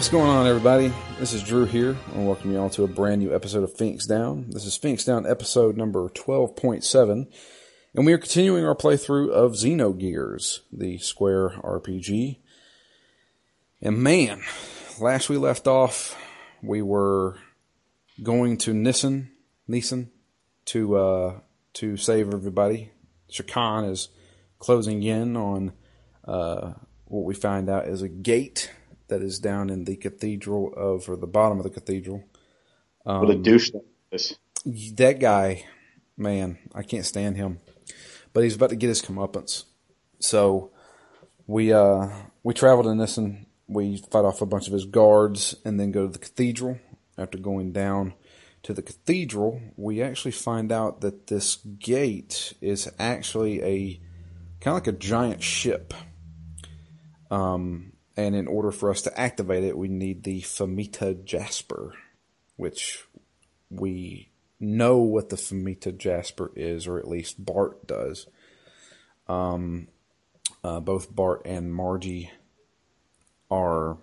What's going on, everybody? This is Drew here, and welcome you all to a brand new episode of Phoenix Down. This is Phoenix Down episode number 12.7, and we are continuing our playthrough of Xenogears, the Square RPG. And man, last we left off, we were going to Nisan, Nisan, to uh, to save everybody. Shakan is closing in on uh, what we find out is a gate that is down in the cathedral of, or the bottom of the cathedral. Um, what a douche that is. That guy, man, I can't stand him. But he's about to get his comeuppance. So we uh we travel to Nisan. We fight off a bunch of his guards and then go to the cathedral. After going down to the cathedral, we actually find out that this gate is actually a kind of like a giant ship. Um, and in order for us to activate it, we need the Famita Jasper, which we know what the Famita Jasper is, or at least Bart does. Um, uh, both Bart and Margie are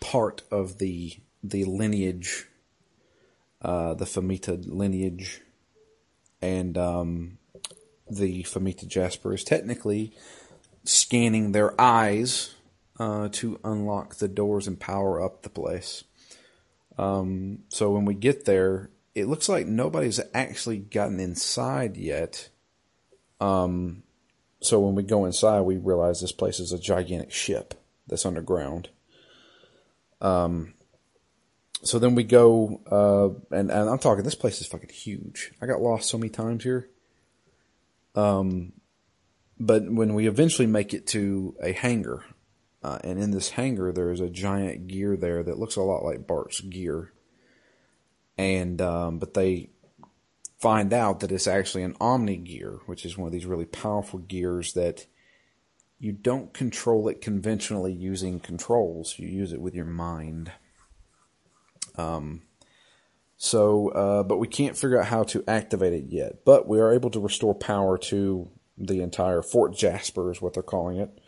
part of the the lineage, uh, the Famita lineage, and um, the Famita Jasper is technically scanning their eyes uh, to unlock the doors and power up the place. Um, so when we get there, it looks like nobody's actually gotten inside yet. Um, so when we go inside, we realize this place is a gigantic ship that's underground. Um, so then we go, uh, and, and I'm talking, this place is fucking huge. I got lost so many times here. Um, but when we eventually make it to a hangar, uh, and in this hangar, there is a giant gear there that looks a lot like Bart's gear. And, um, but they find out that it's actually an Omni gear, which is one of these really powerful gears that you don't control it conventionally using controls. You use it with your mind. Um, so, uh, but we can't figure out how to activate it yet. But we are able to restore power to the entire Fort Jasper, is what they're calling it.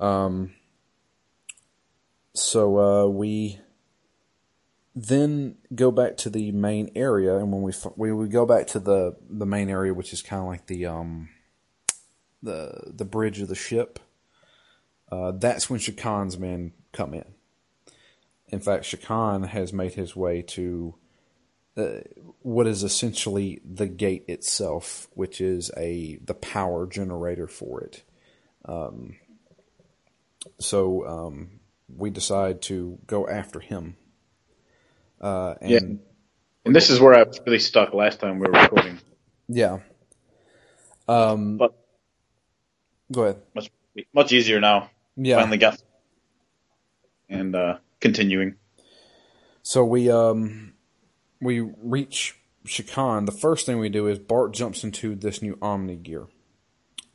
Um, so uh, we then go back to the main area, and when we we, go back to the the main area, which is kind of like the um the the bridge of the ship, uh, that's when Shakan's men come in. In fact, Shakan has made his way to uh, what is essentially the gate itself, which is a the power generator for it. Um, so um, we decide to go after him. Uh, and, yeah. And this is where I was really stuck last time we were recording. Yeah. Um, but go ahead. Much much easier now. Yeah. Finally got and uh, continuing. So we um we reach Shakan. The first thing we do is Bart jumps into this new Omni gear.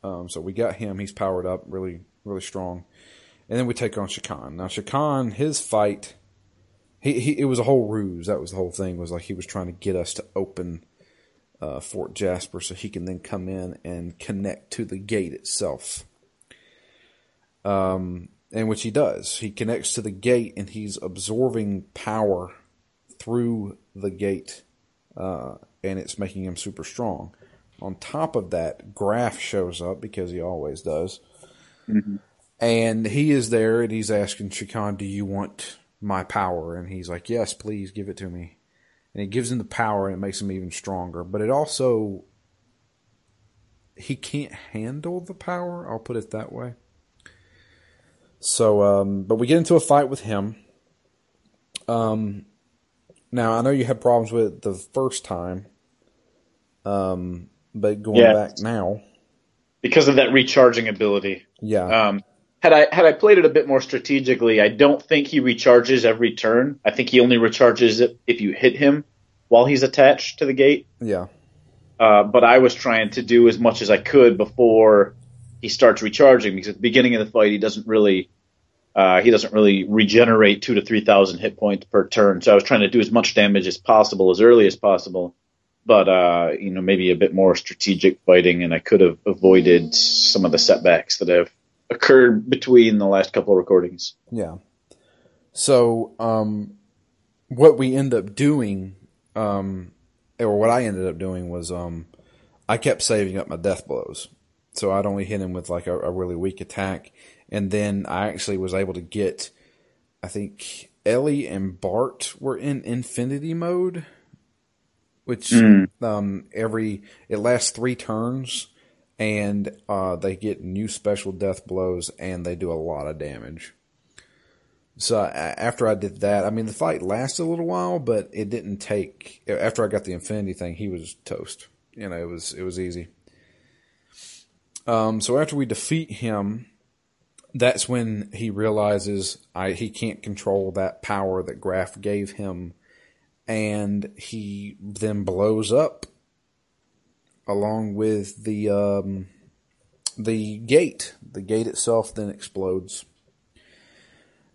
Um, so we got him. He's powered up, really really strong and then we take on Shakan. Now Shakan, his fight, he, he it was a whole ruse. That was the whole thing. Was like he was trying to get us to open uh, Fort Jasper so he can then come in and connect to the gate itself. Um, and which he does. He connects to the gate and he's absorbing power through the gate, uh, and it's making him super strong. On top of that, Grahf shows up because he always does. Mm-hmm. And he is there and he's asking Shakan, Do you want my power? And he's like, Yes, please give it to me. And it gives him the power and it makes him even stronger. But it also, he can't handle the power. I'll put it that way. So, um, but we get into a fight with him. Um, now I know you had problems with it the first time. Um, but going yeah. back now. Because of that recharging ability. Yeah. Um, had I had I played it a bit more strategically, I don't think he recharges every turn. I think he only recharges it if you hit him while he's attached to the gate. Yeah. Uh, but I was trying to do as much as I could before he starts recharging because at the beginning of the fight he doesn't really uh, he doesn't really regenerate two to three thousand hit points per turn. So I was trying to do as much damage as possible as early as possible. But uh, you know, maybe a bit more strategic fighting, and I could have avoided some of the setbacks that I've occurred between the last couple of recordings. Yeah. So, um, what we end up doing, um, or what I ended up doing was, um, I kept saving up my death blows. So I'd only hit him with like a, a really weak attack. And then I actually was able to get, I think Ellie and Bart were in infinity mode, which, um, every, it lasts three turns and, uh, they get new special death blows and they do a lot of damage. So after I did that, I mean, the fight lasted a little while, but it didn't take. After I got the Infinity thing, he was toast. You know, it was it was easy. Um, so after we defeat him, that's when he realizes I he can't control that power that Grahf gave him, and he then blows up along with the um, the gate. The gate itself then explodes.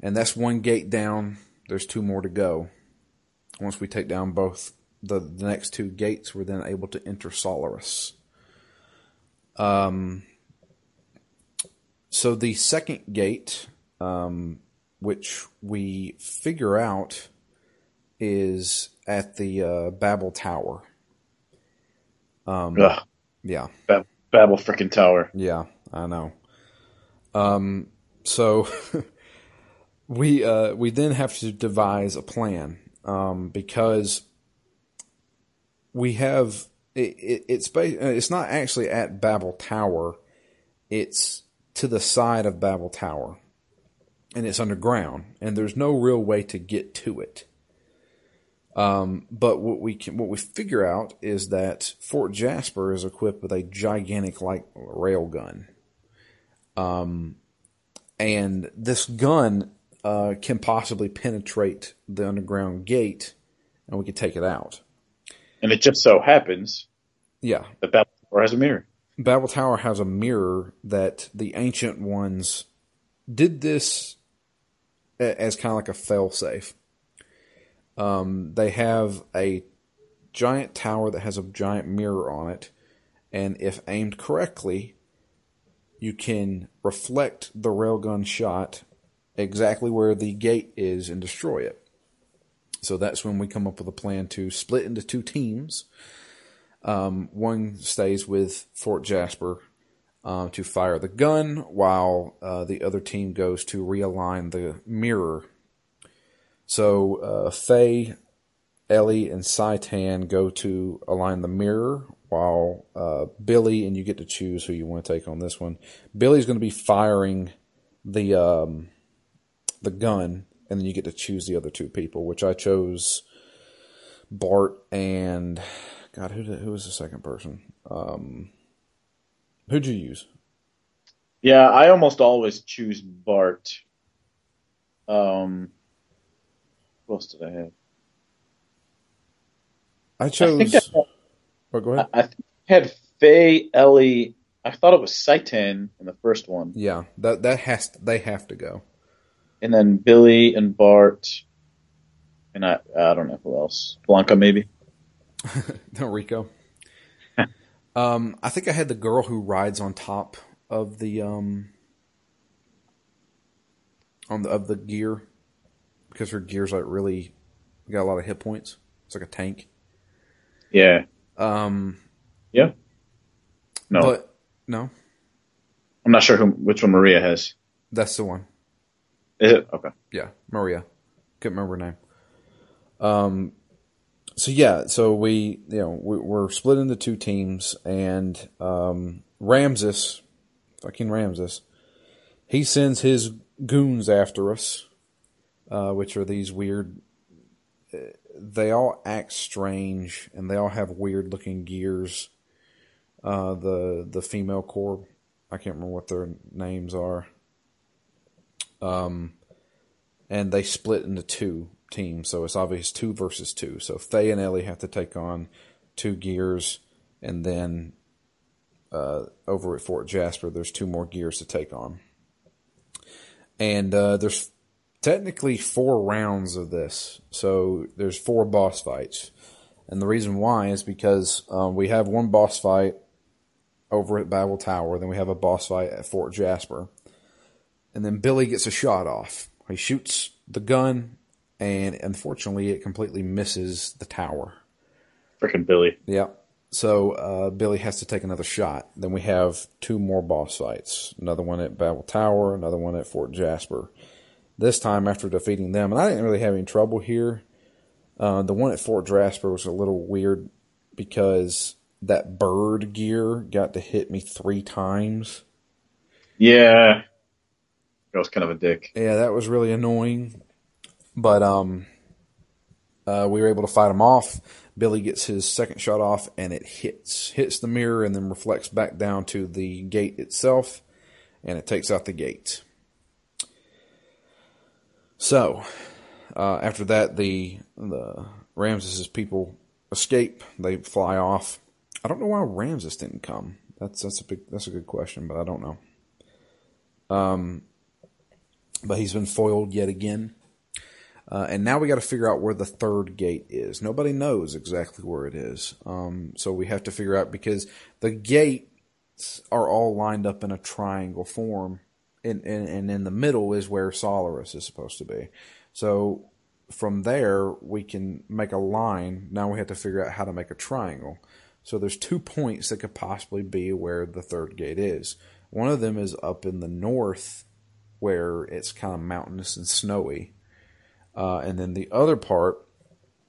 And that's one gate down. There's two more to go. Once we take down both the, the next two gates, we're then able to enter Solaris. Um, so the second gate, um, which we figure out is at the uh, Babel Tower. Um, Ugh, yeah. Bab- Babel freaking tower. Yeah, I know. Um, so we uh, we then have to devise a plan um, because we have it, it, it's it's not actually at Babel Tower. It's to the side of Babel Tower, and it's underground, and there's no real way to get to it. Um, but what we can, what we figure out is that Fort Jasper is equipped with a gigantic light rail gun. Um, and this gun, uh, can possibly penetrate the underground gate and we can take it out. And it just so happens Yeah. that Babel tower has a mirror. Babel Tower has a mirror that the ancient ones did this as kind of like a failsafe. Um, they have a giant tower that has a giant mirror on it, and if aimed correctly, you can reflect the railgun shot exactly where the gate is and destroy it. So that's when we come up with a plan to split into two teams. Um, one stays with Fort Jasper uh, to fire the gun, while uh, the other team goes to realign the mirror. So uh, Faye, Ellie, and Citan go to align the mirror, while uh, Billy and you get to choose who you want to take on this one. Billy's going to be firing the um, the gun, and then you get to choose the other two people, which I chose Bart and God. Who did, who was the second person? Um, who'd you use? Yeah, I almost always choose Bart. Um, else did I have? I I chose. think I, oh, go ahead. I I had Faye, Ellie. I thought it was Citan in the first one, Yeah, that that has to, they have to go. and then Billy and Bart, and I I don't know who else. Blanca maybe. No, Rico. um, I think I had the girl who rides on top of the um on the of the gear because her gear's like really got a lot of hit points. It's like a tank. Yeah. Um, Yeah. No, but no, I'm not sure who which one Maria has. that's the one. Is it okay? Yeah, Maria. Couldn't remember her name. Um, so yeah, so we, you know, we, we're split into two teams, and um, Ramsus, fucking Ramsus, he sends his goons after us, uh, which are these weird. uh, They all act strange, and they all have weird looking gears. Uh, the the female corps, I can't remember what their names are. Um, and they split into two teams. So it's obvious two versus two. So Faye and Ellie have to take on two gears, and then uh, over at Fort Jasper, there's two more gears to take on. And uh, there's technically four rounds of this. So there's four boss fights. And the reason why is because um, we have one boss fight over at Babel Tower, then we have a boss fight at Fort Jasper and then Billy gets a shot off. he shoots the gun, and unfortunately, it completely misses the tower. Freaking Billy. Yep. So uh, Billy has to take another shot. Then we have two more boss fights. Another one at Babel Tower, another one at Fort Jasper. This time, after defeating them, and I didn't really have any trouble here. Uh, the one at Fort Jasper was a little weird because that bird gear got to hit me three times. Yeah. That was kind of a dick. Yeah, that was really annoying. But um, uh, we were able to fight him off. Billy gets his second shot off, and it hits hits the mirror, and then reflects back down to the gate itself, and it takes out the gate. So, uh, after that, the the Ramsus' people escape. They fly off. I don't know why Ramsus didn't come. That's that's a big that's a good question, but I don't know. Um, but he's been foiled yet again. Uh, and now we got to figure out where the third gate is. Nobody knows exactly where it is. Um, so we have to figure out because the gates are all lined up in a triangle form, and, and, and in the middle is where Solaris is supposed to be. So from there, we can make a line. Now we have to figure out how to make a triangle. So there's two points that could possibly be where the third gate is. One of them is up in the north, where it's kind of mountainous and snowy uh, and then the other part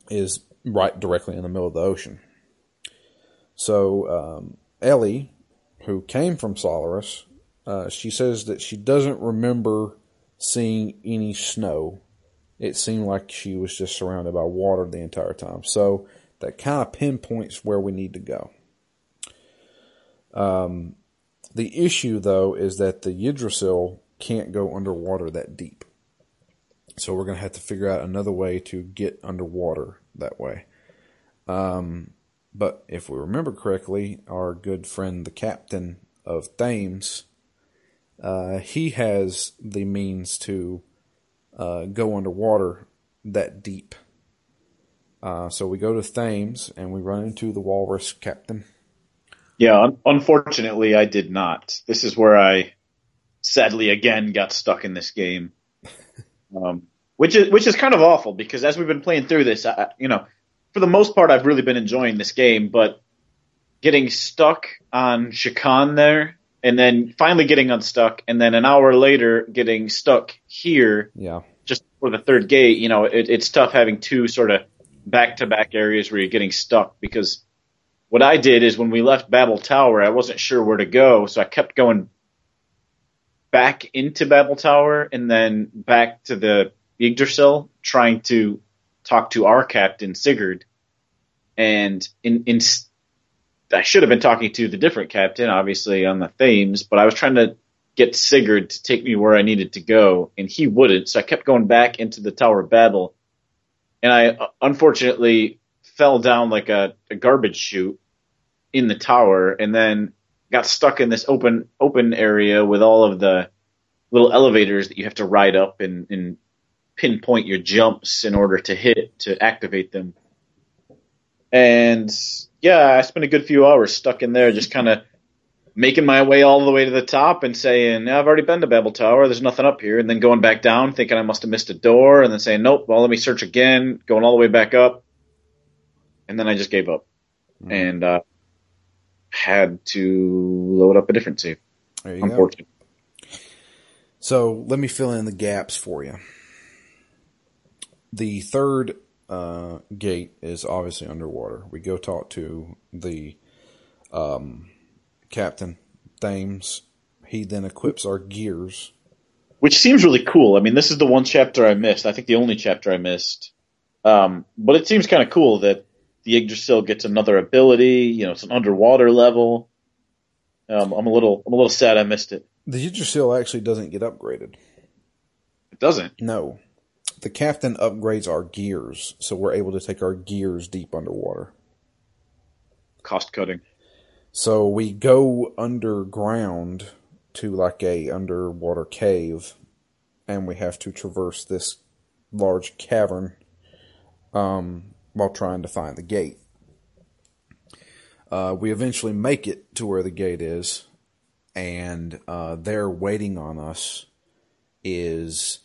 is right directly in the middle of the ocean. So um, Ellie, who came from Solaris, uh, she says that she doesn't remember seeing any snow. It seemed like she was just surrounded by water the entire time. So that kind of pinpoints where we need to go. Um, the issue, though, is that the Yggdrasil can't go underwater that deep. So we're going to have to figure out another way to get underwater that way. Um, but if we remember correctly, our good friend, the captain of Thames, uh, he has the means to uh, go underwater that deep. Uh, so we go to Thames and we run into the walrus captain. Yeah, un- unfortunately, I did not. This is where I sadly again got stuck in this game. Um, which is which is kind of awful because as we've been playing through this, I, you know, for the most part, I've really been enjoying this game, but getting stuck on Shakan there, and then finally getting unstuck, and then an hour later getting stuck here, Yeah. just for the third gate, you know, it, it's tough having two sort of back to back areas where you're getting stuck because what I did is when we left Babel Tower, I wasn't sure where to go, so I kept going back into Babel Tower and then back to the Yggdrasil trying to talk to our captain Sigurd. And in, in, I should have been talking to the different captain, obviously on the Thames, but I was trying to get Sigurd to take me where I needed to go, and he wouldn't. So I kept going back into the Tower of Babel, and I uh, unfortunately fell down like a, a garbage chute in the tower, and then got stuck in this open open area with all of the little elevators that you have to ride up and, and pinpoint your jumps in order to hit to activate them. And yeah, I spent a good few hours stuck in there, just kind of making my way all the way to the top and saying, I've already been to Babel Tower. There's nothing up here. And then going back down, thinking I must have missed a door, and then saying, nope, well, let me search again, going all the way back up. And then I just gave up Mm. and uh, had to load up a different save. There you go. Unfortunately. So let me fill in the gaps for you. The third uh, gate is obviously underwater. We go talk to the um, captain, Thames. He then equips our gears. which seems really cool. I mean, this is the one chapter I missed. I think the only chapter I missed. Um, but it seems kind of cool that the Yggdrasil gets another ability. You know, it's an underwater level. Um, I'm a little, I'm a little sad I missed it. The Yggdrasil actually doesn't get upgraded. It doesn't. No. The captain upgrades our gears, so we're able to take our gears deep underwater. Cost cutting. So we go underground to like a underwater cave, and we have to traverse this large cavern um, while trying to find the gate. Uh, we eventually make it to where the gate is, and uh, there waiting on us is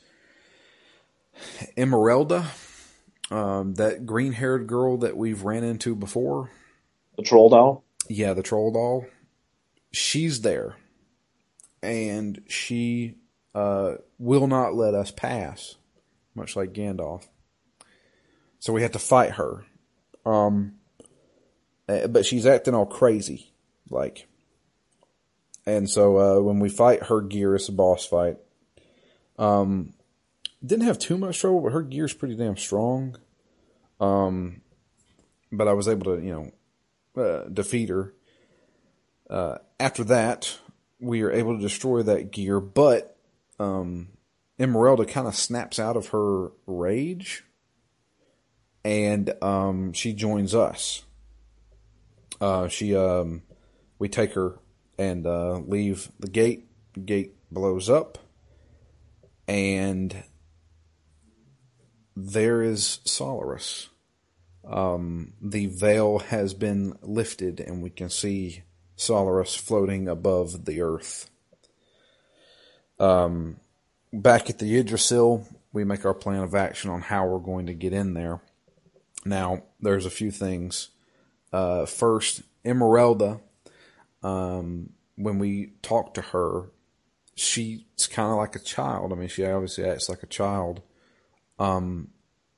Emeralda, um, that green haired girl that we've ran into before. The troll doll? Yeah, the troll doll. She's there. And she uh, will not let us pass, much like Gandalf. So we had to fight her. Um, eh, but she's acting all crazy, like. And so uh, when we fight her gear, it's a boss fight. Um, didn't have too much trouble, but her gear's pretty damn strong. Um, but I was able to, you know, uh, defeat her. Uh, after that, we are able to destroy that gear, but um, Emeralda kind of snaps out of her rage, and um, she joins us. Uh, she, um, we take her and uh, leave the gate. Gate blows up, and there is Solaris. Um, the veil has been lifted, and we can see Solaris floating above the earth. Um, back at the Yggdrasil, we make our plan of action on how we're going to get in there. Now, there's a few things. Uh, first, Emeralda, um, when we talk to her, she's kind of like a child. I mean, she obviously acts like a child. Um,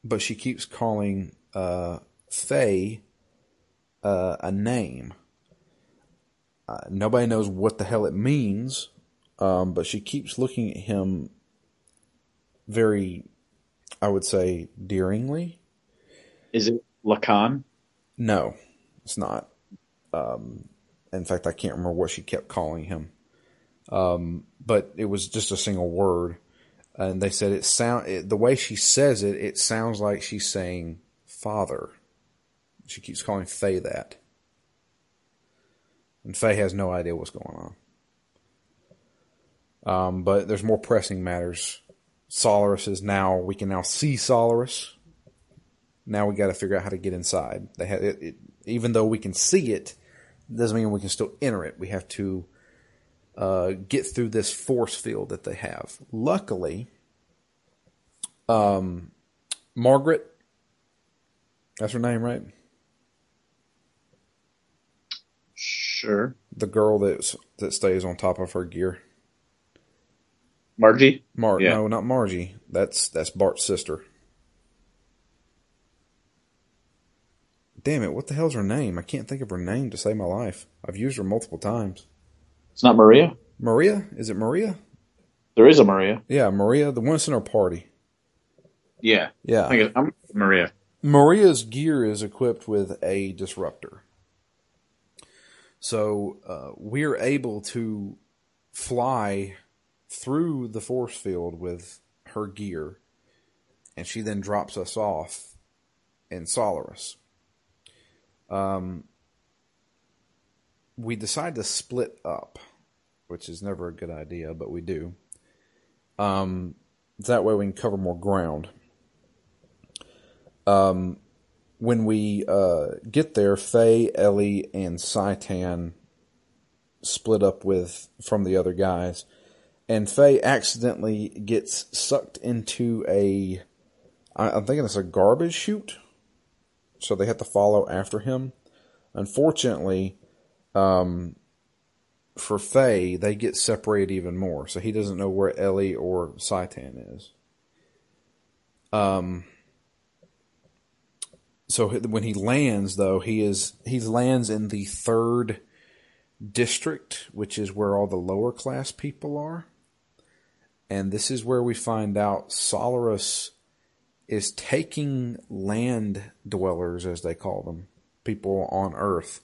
but she keeps calling uh, Faye uh, a name. Uh, nobody knows what the hell it means, um, but she keeps looking at him very, I would say, deeringly. Is it Lacan? No, it's not. Um, in fact, I can't remember what she kept calling him. Um, but it was just a single word and they said it sound it, the way she says it, it sounds like she's saying father. She keeps calling Faye that, and Faye has no idea what's going on. Um, but there's more pressing matters. Solaris is now we can now see Solaris. Now we got to figure out how to get inside. They have it, it, even though we can see it, doesn't mean we can still enter it. We have to uh, get through this force field that they have. Luckily, um, Margaret, that's her name, right? Sure. The girl that that stays on top of her gear. Margie? Mar- yeah. No, not Margie. That's that's Bart's sister. Damn it! What the hell's her name? I can't think of her name to save my life. I've used her multiple times. It's not Maria. Maria? Is it Maria? There is a Maria. Yeah, Maria, the one that's in our party. Yeah. Yeah. I am Maria. Maria's gear is equipped with a disruptor. So uh, we're able to fly through the force field with her gear, and she then drops us off in Solaris. Um, we decide to split up which is never a good idea, but we do. Um, that way we can cover more ground. Um, when we uh, get there, Faye, Ellie, and Citan split up with from the other guys, and Faye accidentally gets sucked into a. I'm thinking it's a garbage chute, so they have to follow after him. Unfortunately, um, for Faye, they get separated even more. So he doesn't know where Ellie or Citan is. Um. So when he lands, though, he is he lands in the third district, which is where all the lower class people are, and this is where we find out Solaris is taking land dwellers, as they call them, people on Earth,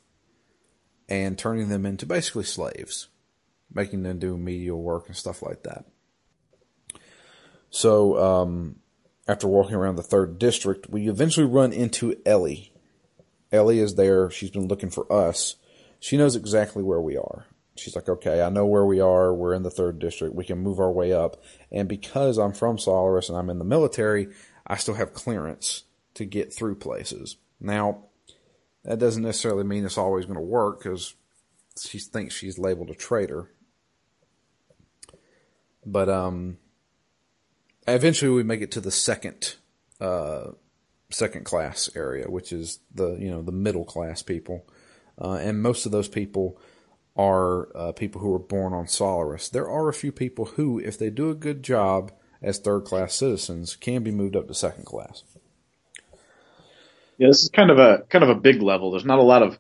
and turning them into basically slaves, making them do menial work and stuff like that. So, um, after walking around the third district, we eventually run into Ellie. Ellie is there. She's been looking for us. She knows exactly where we are. She's like, okay, I know where we are. We're in the third district. We can move our way up. And because I'm from Solaris and I'm in the military, I still have clearance to get through places. Now, that doesn't necessarily mean it's always going to work because she thinks she's labeled a traitor. But um, eventually we make it to the second uh, second class area, which is the you know the middle class people, uh, and most of those people are uh, people who were born on Solaris. There are a few people who, if they do a good job as third class citizens, can be moved up to second class. Yeah, this is kind of a kind of a big level. There's not a lot of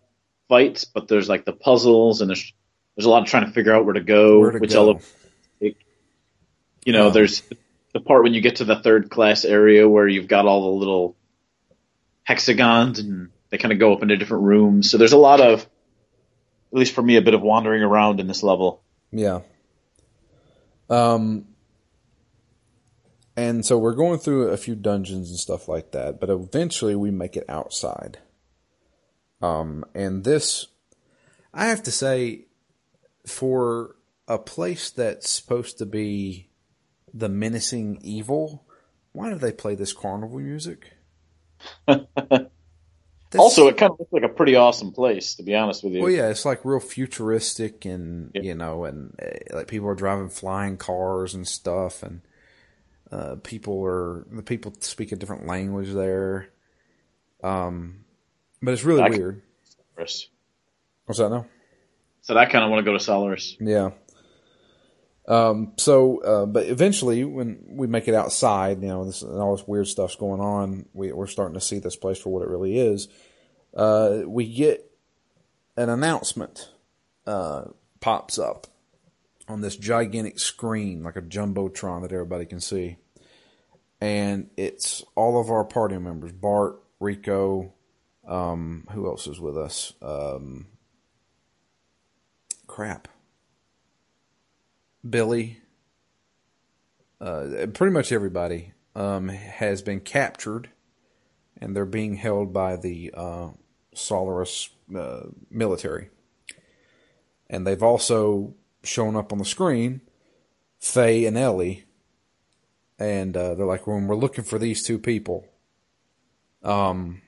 fights, but there's like the puzzles and there's there's a lot of trying to figure out where to go, Where to which go. you know, there's the part when you get to the third class area where you've got all the little hexagons and they kind of go up into different rooms. So there's a lot of, at least for me, a bit of wandering around in this level. Yeah. Um, and so we're going through a few dungeons and stuff like that, but eventually we make it outside. Um, and this, I have to say, for a place that's supposed to be the menacing evil, why do they play this carnival music? Also, it kind of looks like a pretty awesome place, to be honest with you. Well, yeah, it's like real futuristic, and Yeah. you know, and uh, like people are driving flying cars and stuff, and uh, people are the people speak a different language there. Um, but it's really I weird. What's that now? So I kind of want to go to Solaris. Yeah. Um, so, uh, but eventually, when we make it outside, you know, this and all this weird stuff's going on. We, we're starting to see this place for what it really is. Uh, we get an announcement uh, pops up on this gigantic screen, like a jumbotron that everybody can see, and it's all of our party members: Bart, Rico. Um, who else is with us? Um, crap. Billy, uh, pretty much everybody um, has been captured, and they're being held by the uh, Solaris uh, military. And they've also shown up on the screen, Faye and Ellie, and uh, they're like, "When we're looking for these two people." Um.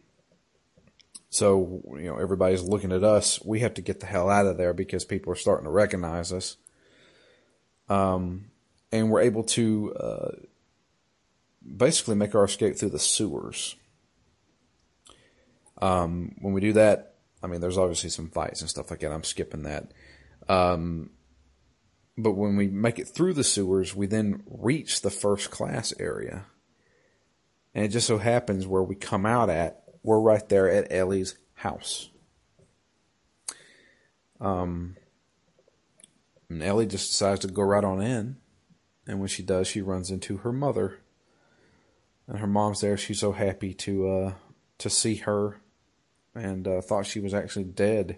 So you know, everybody's looking at us. We have to get the hell out of there because people are starting to recognize us um, and we're able to uh, basically make our escape through the sewers. Um, when we do that, I mean, there's obviously some fights and stuff like that. I'm skipping that. Um, but when we make it through the sewers, we then reach the first class area. And it just so happens where we come out at, we're right there at Ellie's house. Um, and Ellie just decides to go right on in. And when she does, she runs into her mother. And her mom's there. She's so happy to uh, to see her, and uh, thought she was actually dead.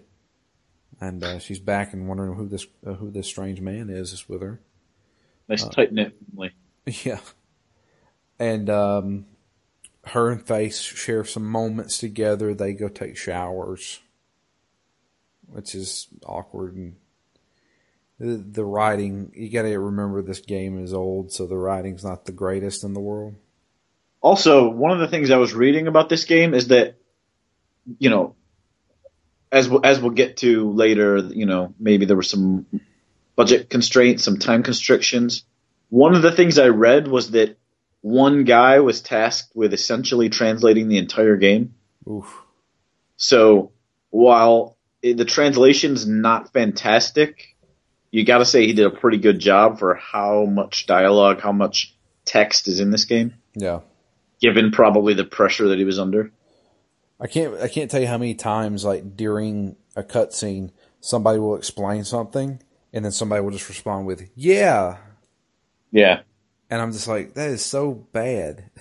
And uh, she's back and wondering who this uh, who this strange man is is with her. Nice tight knit family. Yeah. And um, her and Faye share some moments together. They go take showers, which is awkward. And the, the writing, you got to remember this game is old, so the writing's not the greatest in the world. Also, one of the things I was reading about this game is that, you know, as we'll, as we'll get to later, you know, maybe there were some budget constraints, some time constrictions. One of the things I read was that one guy was tasked with essentially translating the entire game. Oof. So while the translation's not fantastic, you got to say he did a pretty good job for how much dialogue, how much text is in this game, Yeah. given probably the pressure that he was under. I can't I can't tell you how many times like during a cutscene somebody will explain something and then somebody will just respond with yeah Yeah. and I'm just like that is so bad.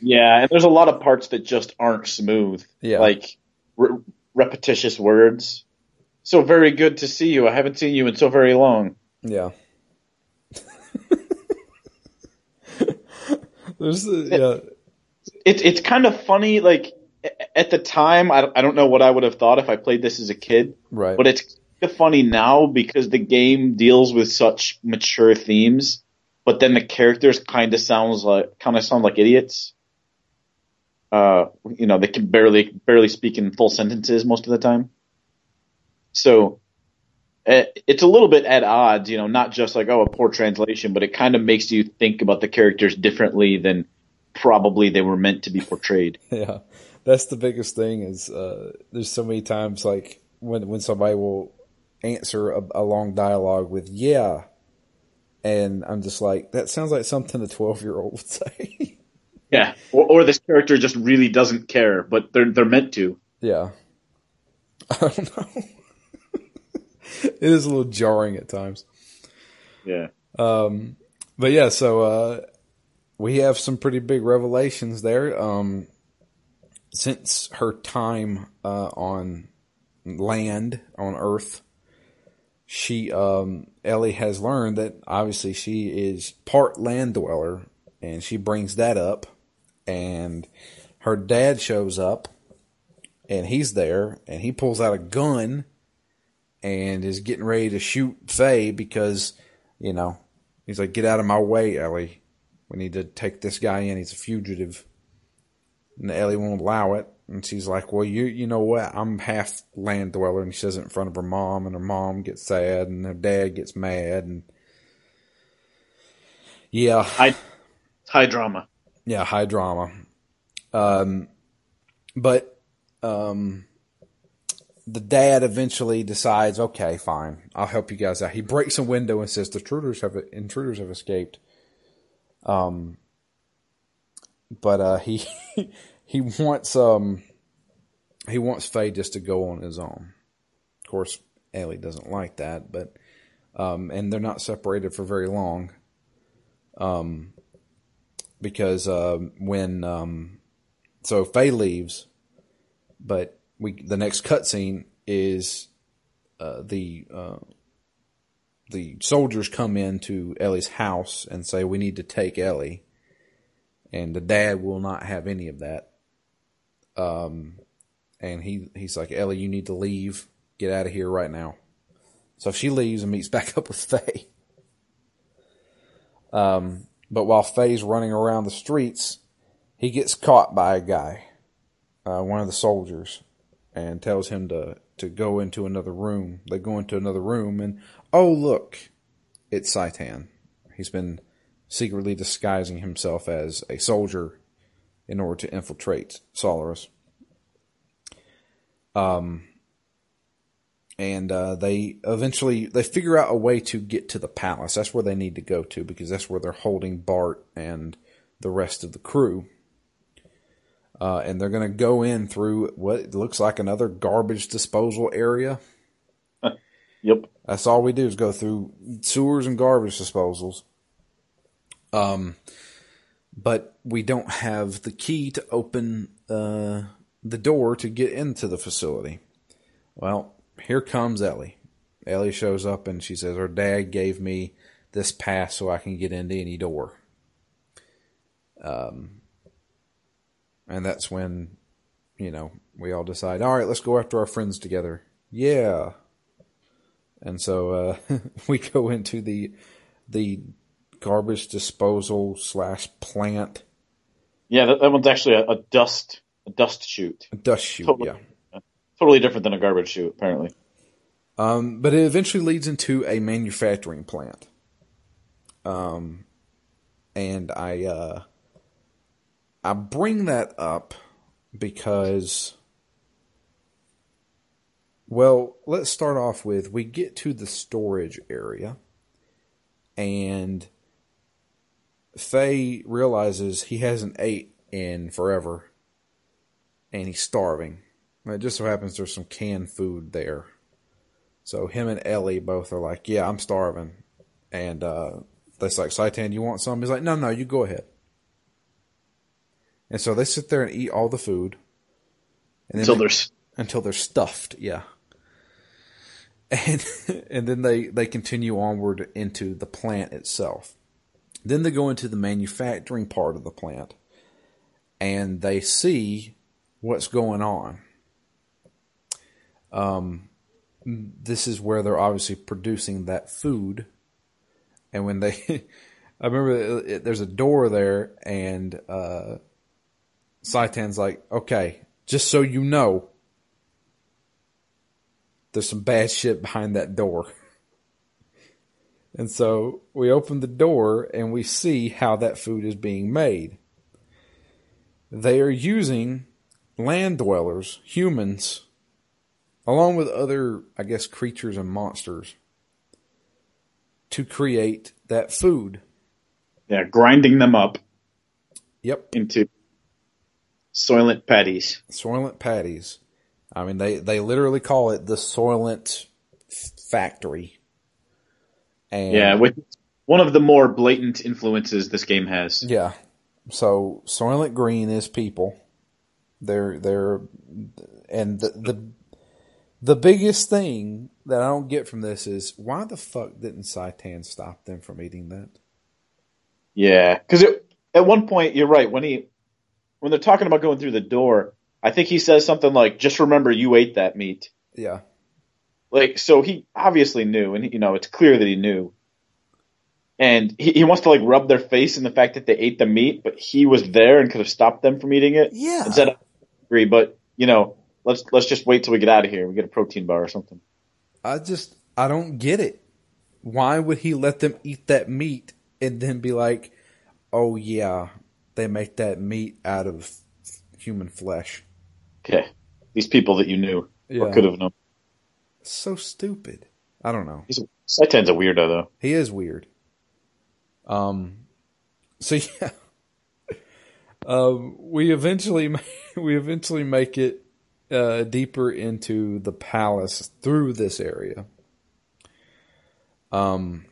Yeah, and there's a lot of parts that just aren't smooth. Yeah. Like re- repetitious words. So very good to see you. I haven't seen you in so very long. Yeah. There's the, yeah It's it's kind of funny. Like at the time, I, I don't know what I would have thought if I played this as a kid. right But it's kind of funny now because the game deals with such mature themes, but then the characters kind of sounds like kind of sound like idiots. Uh, you know, they can barely barely speak in full sentences most of the time. So, uh, it's a little bit at odds, you know, not just like oh a poor translation, but it kind of makes you think about the characters differently than probably they were meant to be portrayed. Yeah, that's the biggest thing. Is uh, there's so many times like when when somebody will answer a, a long dialogue with "yeah," and I'm just like, that sounds like something a 12 year old would say. yeah, or, or this character just really doesn't care, but they're they're meant to. Yeah, I don't know. it is a little jarring at times. Yeah. Um, but yeah, so uh, we have some pretty big revelations there. Um, since her time uh, on land on Earth, she um, Ellie has learned that obviously she is part land dweller, and she brings that up, and her dad shows up, and he's there, and he pulls out a gun, and is getting ready to shoot Faye because, you know, he's like, "Get out of my way, Ellie. We need to take this guy in. He's a fugitive." And Ellie won't allow it. And she's like, well, you, you know what? I'm half land dweller. And she says it in front of her mom and her mom gets sad and her dad gets mad. And yeah. High, high drama. Yeah. High drama. Um, but, um, the dad eventually decides, okay, fine, I'll help you guys out. He breaks a window and says the intruders have intruders have escaped. Um, but uh, he he wants um he wants Faye just to go on his own. Of course, Ellie doesn't like that, but um, and they're not separated for very long. Um, because uh, when um, so Faye leaves, but we the next cutscene is uh, the uh, the soldiers come into Ellie's house and say we need to take Ellie, and the dad will not have any of that. Um, and he he's like, Ellie, you need to leave. Get out of here right now. So she leaves and meets back up with Faye. Um, but while Faye's running around the streets, he gets caught by a guy, uh, one of the soldiers, and tells him to to go into another room. They go into another room, and oh look, it's Citan. He's been secretly disguising himself as a soldier in order to infiltrate Solaris. Um, and uh, they eventually they figure out a way to get to the palace. That's where they need to go to because that's where they're holding Bart and the rest of the crew. Uh, and they're going to go in through what looks like another garbage disposal area. yep. That's all we do is go through sewers and garbage disposals. Um, but we don't have the key to open uh, the door to get into the facility. Well, here comes Ellie. Ellie shows up and she says, Her dad gave me this pass so I can get into any door. Um, and that's when, you know, we all decide, all right, let's go after our friends together. Yeah. And so uh, we go into the the garbage disposal slash plant. Yeah, that, that one's actually a, a, dust a dust chute. A dust chute, totally, yeah. Totally different than a garbage chute, apparently. Um, but it eventually leads into a manufacturing plant. Um, and I uh, I bring that up because, well, let's start off with we get to the storage area, and Faye realizes he hasn't ate in forever and he's starving. it just so happens there's some canned food there. So him and Ellie both are like, Yeah, I'm starving. And uh, they're like, Citan, you want some? He's like, No, no, you go ahead. And so they sit there and eat all the food. until they, they're until they're stuffed, yeah. And and then they, they continue onward into the plant itself. Then they go into the manufacturing part of the plant and they see what's going on. Um, this is where they're obviously producing that food. And when they, I remember there's a door there and, uh, Citan's like, okay, just so you know, there's some bad shit behind that door. And so we open the door and we see how that food is being made. They are using land dwellers, humans, along with other, I guess, creatures and monsters to create that food. Yeah, grinding them up Yep. into soylent patties. Soylent patties. I mean, they, they literally call it the Soylent Factory. And Yeah, with one of the more blatant influences this game has. Yeah. So Soylent Green is people. They're they're and the the the biggest thing that I don't get from this is why the fuck didn't Citan stop them from eating that? Yeah, because at one point you're right when he when they're talking about going through the door, I think he says something like, "Just remember, you ate that meat." Yeah. Like, so he obviously knew, and you know it's clear that he knew. And he, he wants to like rub their face in the fact that they ate the meat, but he was there and could have stopped them from eating it. Yeah. Instead, I agree, but you know, let's let's just wait till we get out of here. We get a protein bar or something. I just I don't get it. Why would he let them eat that meat and then be like, "Oh yeah, they make that meat out of human flesh." Okay, these people that you knew Yeah. or could have known. So stupid. I don't know. He's Citan's a weirdo though. He is weird. Um, so yeah, um, we eventually we eventually make it uh, deeper into the palace through this area. Um,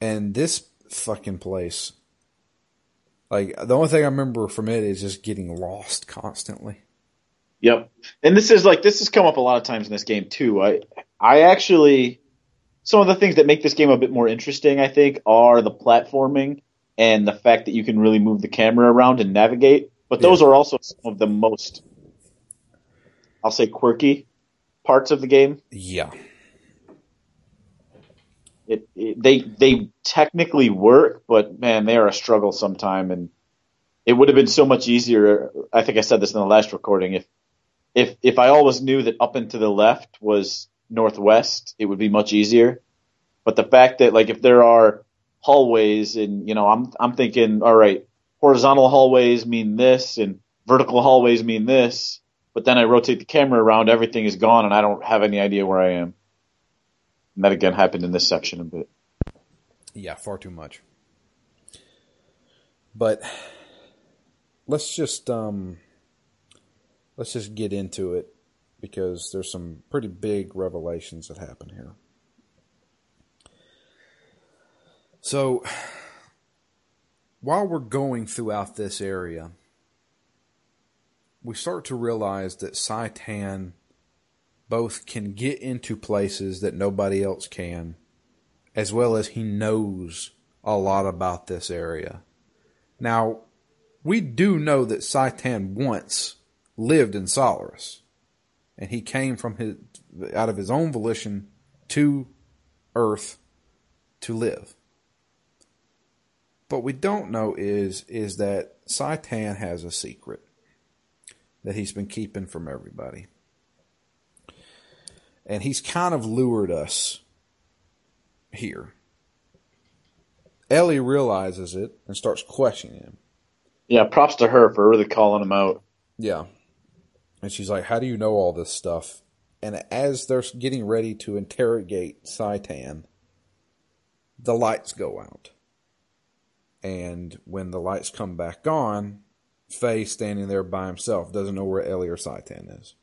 and this fucking place, like the only thing I remember from it is just getting lost constantly. Yep. And this is like this has come up a lot of times in this game too. I I actually some of the things that make this game a bit more interesting, I think, are the platforming and the fact that you can really move the camera around and navigate. But those Yeah. are also some of the most I'll say quirky parts of the game. Yeah, It, it they they technically work, but man, they are a struggle sometime and it would have been so much easier. I think I said this in the last recording. If if if I always knew that up and to the left was northwest, it would be much easier. But the fact that like if there are hallways and you know I'm I'm thinking all right, horizontal hallways mean this and vertical hallways mean this, but then I rotate the camera around, everything is gone and I don't have any idea where I am. And that again happened in this section a bit. yeah, far too much. But let's just um let's just get into it because there's some pretty big revelations that happen here. So while we're going throughout this area, we start to realize that Citan both can get into places that nobody else can, as well as he knows a lot about this area. Now, we do know that Citan once lived in Solaris, and he came from his out of his own volition to Earth to live. What we don't know is is that Citan has a secret that he's been keeping from everybody. And he's kind of lured us here. Ellie realizes it and starts questioning him. Yeah, props to her for really calling him out. Yeah. And she's like, How do you know all this stuff? And as they're getting ready to interrogate Citan, the lights go out. And when the lights come back on, Faye standing there by himself doesn't know where Ellie or Citan is.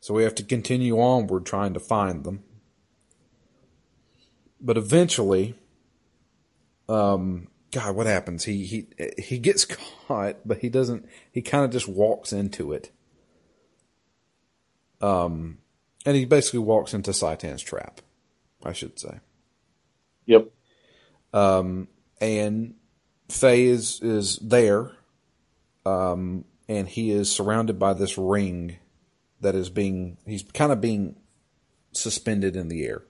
So we have to continue onward trying to find them. But eventually, um, God, what happens? He he he gets caught, but he doesn't. He kind of just walks into it. Um, and he basically walks into Citan's trap, I should say. Yep. Um, and Faye is is there, um, and he is surrounded by this ring that is being. He's kind of being suspended in the air.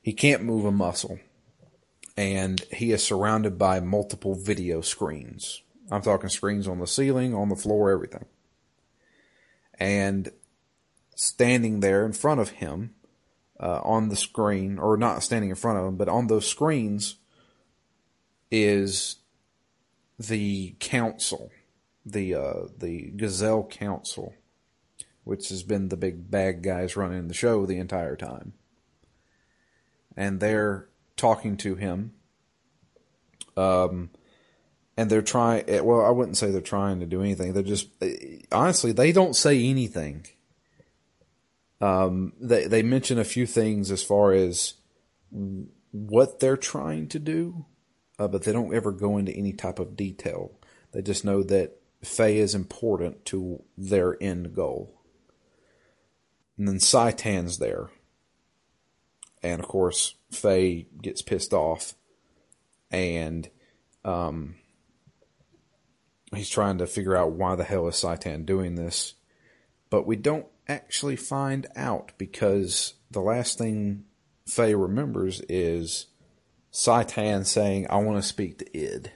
He can't move a muscle, and he is surrounded by multiple video screens. I'm talking screens on the ceiling, on the floor, everything. and standing there in front of him uh, on the screen, or not standing in front of him, but on those screens is the council, the uh, the Gazel Council, which has been the big bad guys running the show the entire time, and they're talking to him. Um, and they're trying. Well, I wouldn't say they're trying to do anything. They're just honestly, they don't say anything. Um, they they mention a few things as far as what they're trying to do, uh, but they don't ever go into any type of detail. They just know that Faye is important to their end goal. And then Citan's there. And of course, Faye gets pissed off and um, he's trying to figure out why the hell is Citan doing this. But we don't actually find out because the last thing Faye remembers is Citan saying, I want to speak to Id.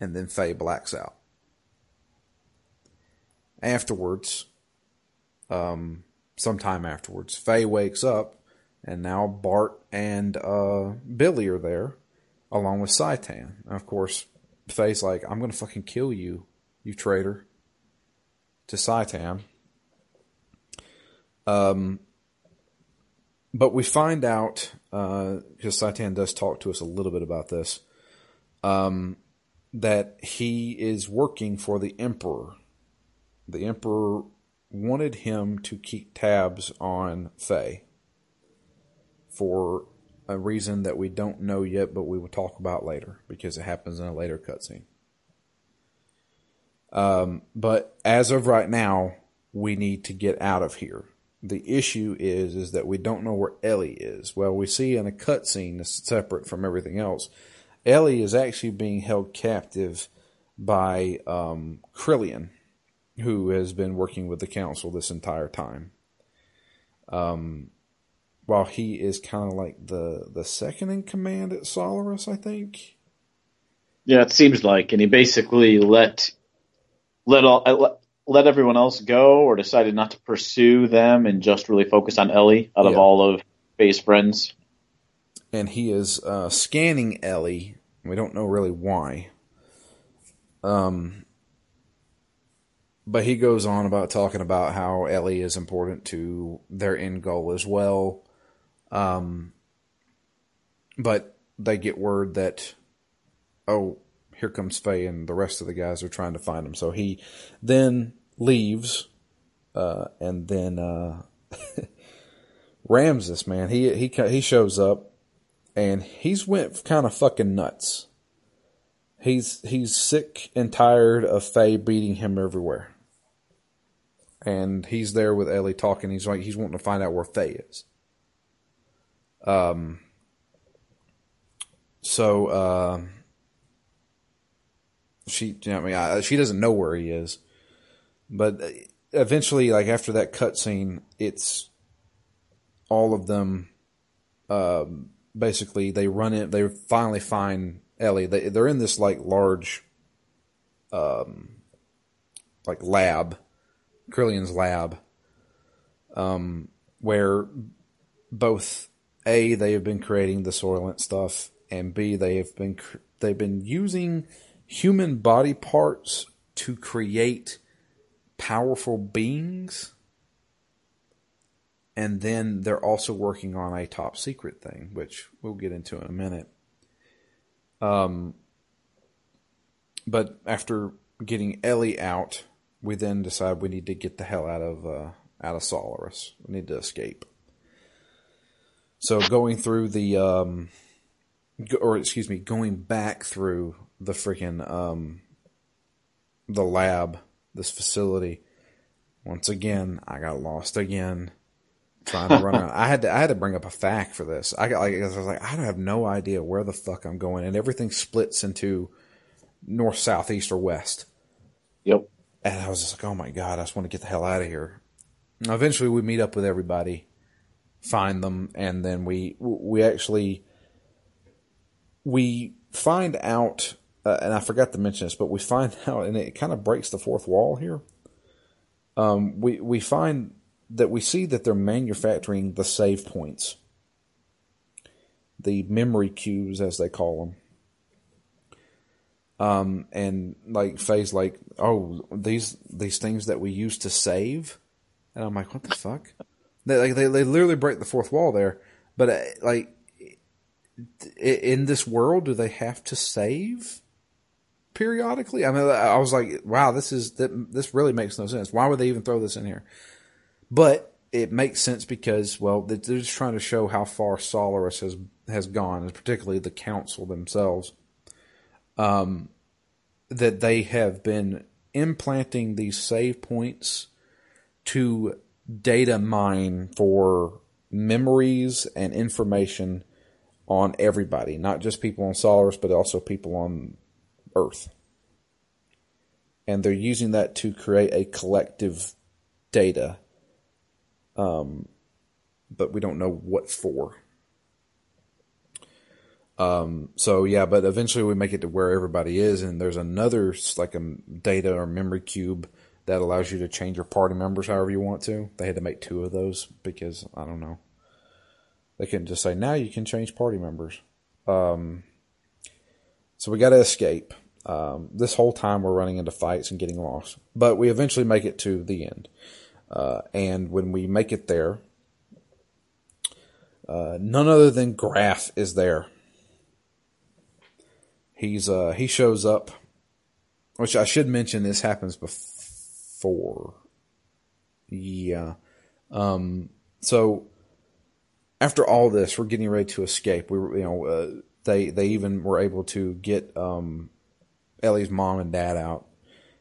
And then Faye blacks out. Afterwards, um, sometime afterwards, Faye wakes up and now Bart and uh, Billy are there along with Citan. Of course, Faye's like, I'm going to fucking kill you, you traitor, to Citan. Um, but we find out, because uh, Citan does talk to us a little bit about this, um, that he is working for the Emperor. The Emperor wanted him to keep tabs on Faye for a reason that we don't know yet, but we will talk about later because it happens in a later cutscene. Um, but as of right now, we need to get out of here. The issue is is that we don't know where Ellie is. Well, we see in a cutscene that's separate from everything else. Ellie is actually being held captive by um, Krelian, who has been working with the council this entire time. Um, while he is kind of like the the second in command at Solaris, I think. Yeah, it seems like, and he basically let let all let, let everyone else go, or decided not to pursue them, and just really focus on Ellie out yeah. of all of Faye's friends. And he is uh, scanning Ellie. We don't know really why. Um, but he goes on about talking about how Ellie is important to their end goal as well. Um, but they get word that, oh, here comes Faye, and the rest of the guys are trying to find him. So he then leaves, uh, and then uh, Ramsus, man, he he he shows up, and he's went kind of fucking nuts. He's he's sick and tired of Faye beating him everywhere, and he's there with Ellie talking. He's like he's wanting to find out where Faye is. Um, so, uh, she, you know, I mean, I, she doesn't know where he is, but eventually, like after that cutscene, it's all of them. Um, basically, they run in. They finally find Ellie. They they're in this like large, um, like lab, Krelian's lab, um, where both a, they have been creating the Soylent stuff, and B, they have been they've been using human body parts to create powerful beings. And then they're also working on a top secret thing, which we'll get into in a minute. Um, but after getting Ellie out, we then decide we need to get the hell out of uh, out of Solaris. We need to escape. So going through the, um, or excuse me, going back through the freaking, um, the lab, this facility. Once again, I got lost again trying to run around. I had to, I had to bring up a fact for this. I got like, I was like, I have no idea where the fuck I'm going, and everything splits into north, south, east, or west. Yep. And I was just like, oh my god, I just want to get the hell out of here. Eventually, we meet up with everybody, find them, and then we we actually we find out, uh, and I forgot to mention this, but we find out, and it kind of breaks the fourth wall here. um, we we find that we see that they're manufacturing the save points, the memory cubes as they call them. Um, and like Faye's like, oh, these these things that we used to save, and I'm like, what the fuck? They like they, they literally break the fourth wall there, but uh, like in this world, do they have to save periodically? I mean, I was like, wow, this is this really makes no sense. Why would they even throw this in here? But it makes sense because, well, they're just trying to show how far Solaris has has gone, and particularly the council themselves um, that they have been implanting these save points to data mine for memories and information on everybody, not just people on Solaris, but also people on Earth. And they're using that to create a collective data. Um, but we don't know what for. Um, so yeah, but eventually we make it to where everybody is, and there's another like a data or memory cube that allows you to change your party members however you want to. They had to make two of those because I don't know. They couldn't just say now you can change party members. Um, so we got to escape. Um, this whole time we're running into fights and getting lost, but we eventually make it to the end. Uh, and when we make it there, uh, none other than Grahf is there He's uh he shows up, which I should mention this happens before. Yeah. Um. So after all this, we're getting ready to escape. We were, you know, uh, they they even were able to get um Ellie's mom and dad out.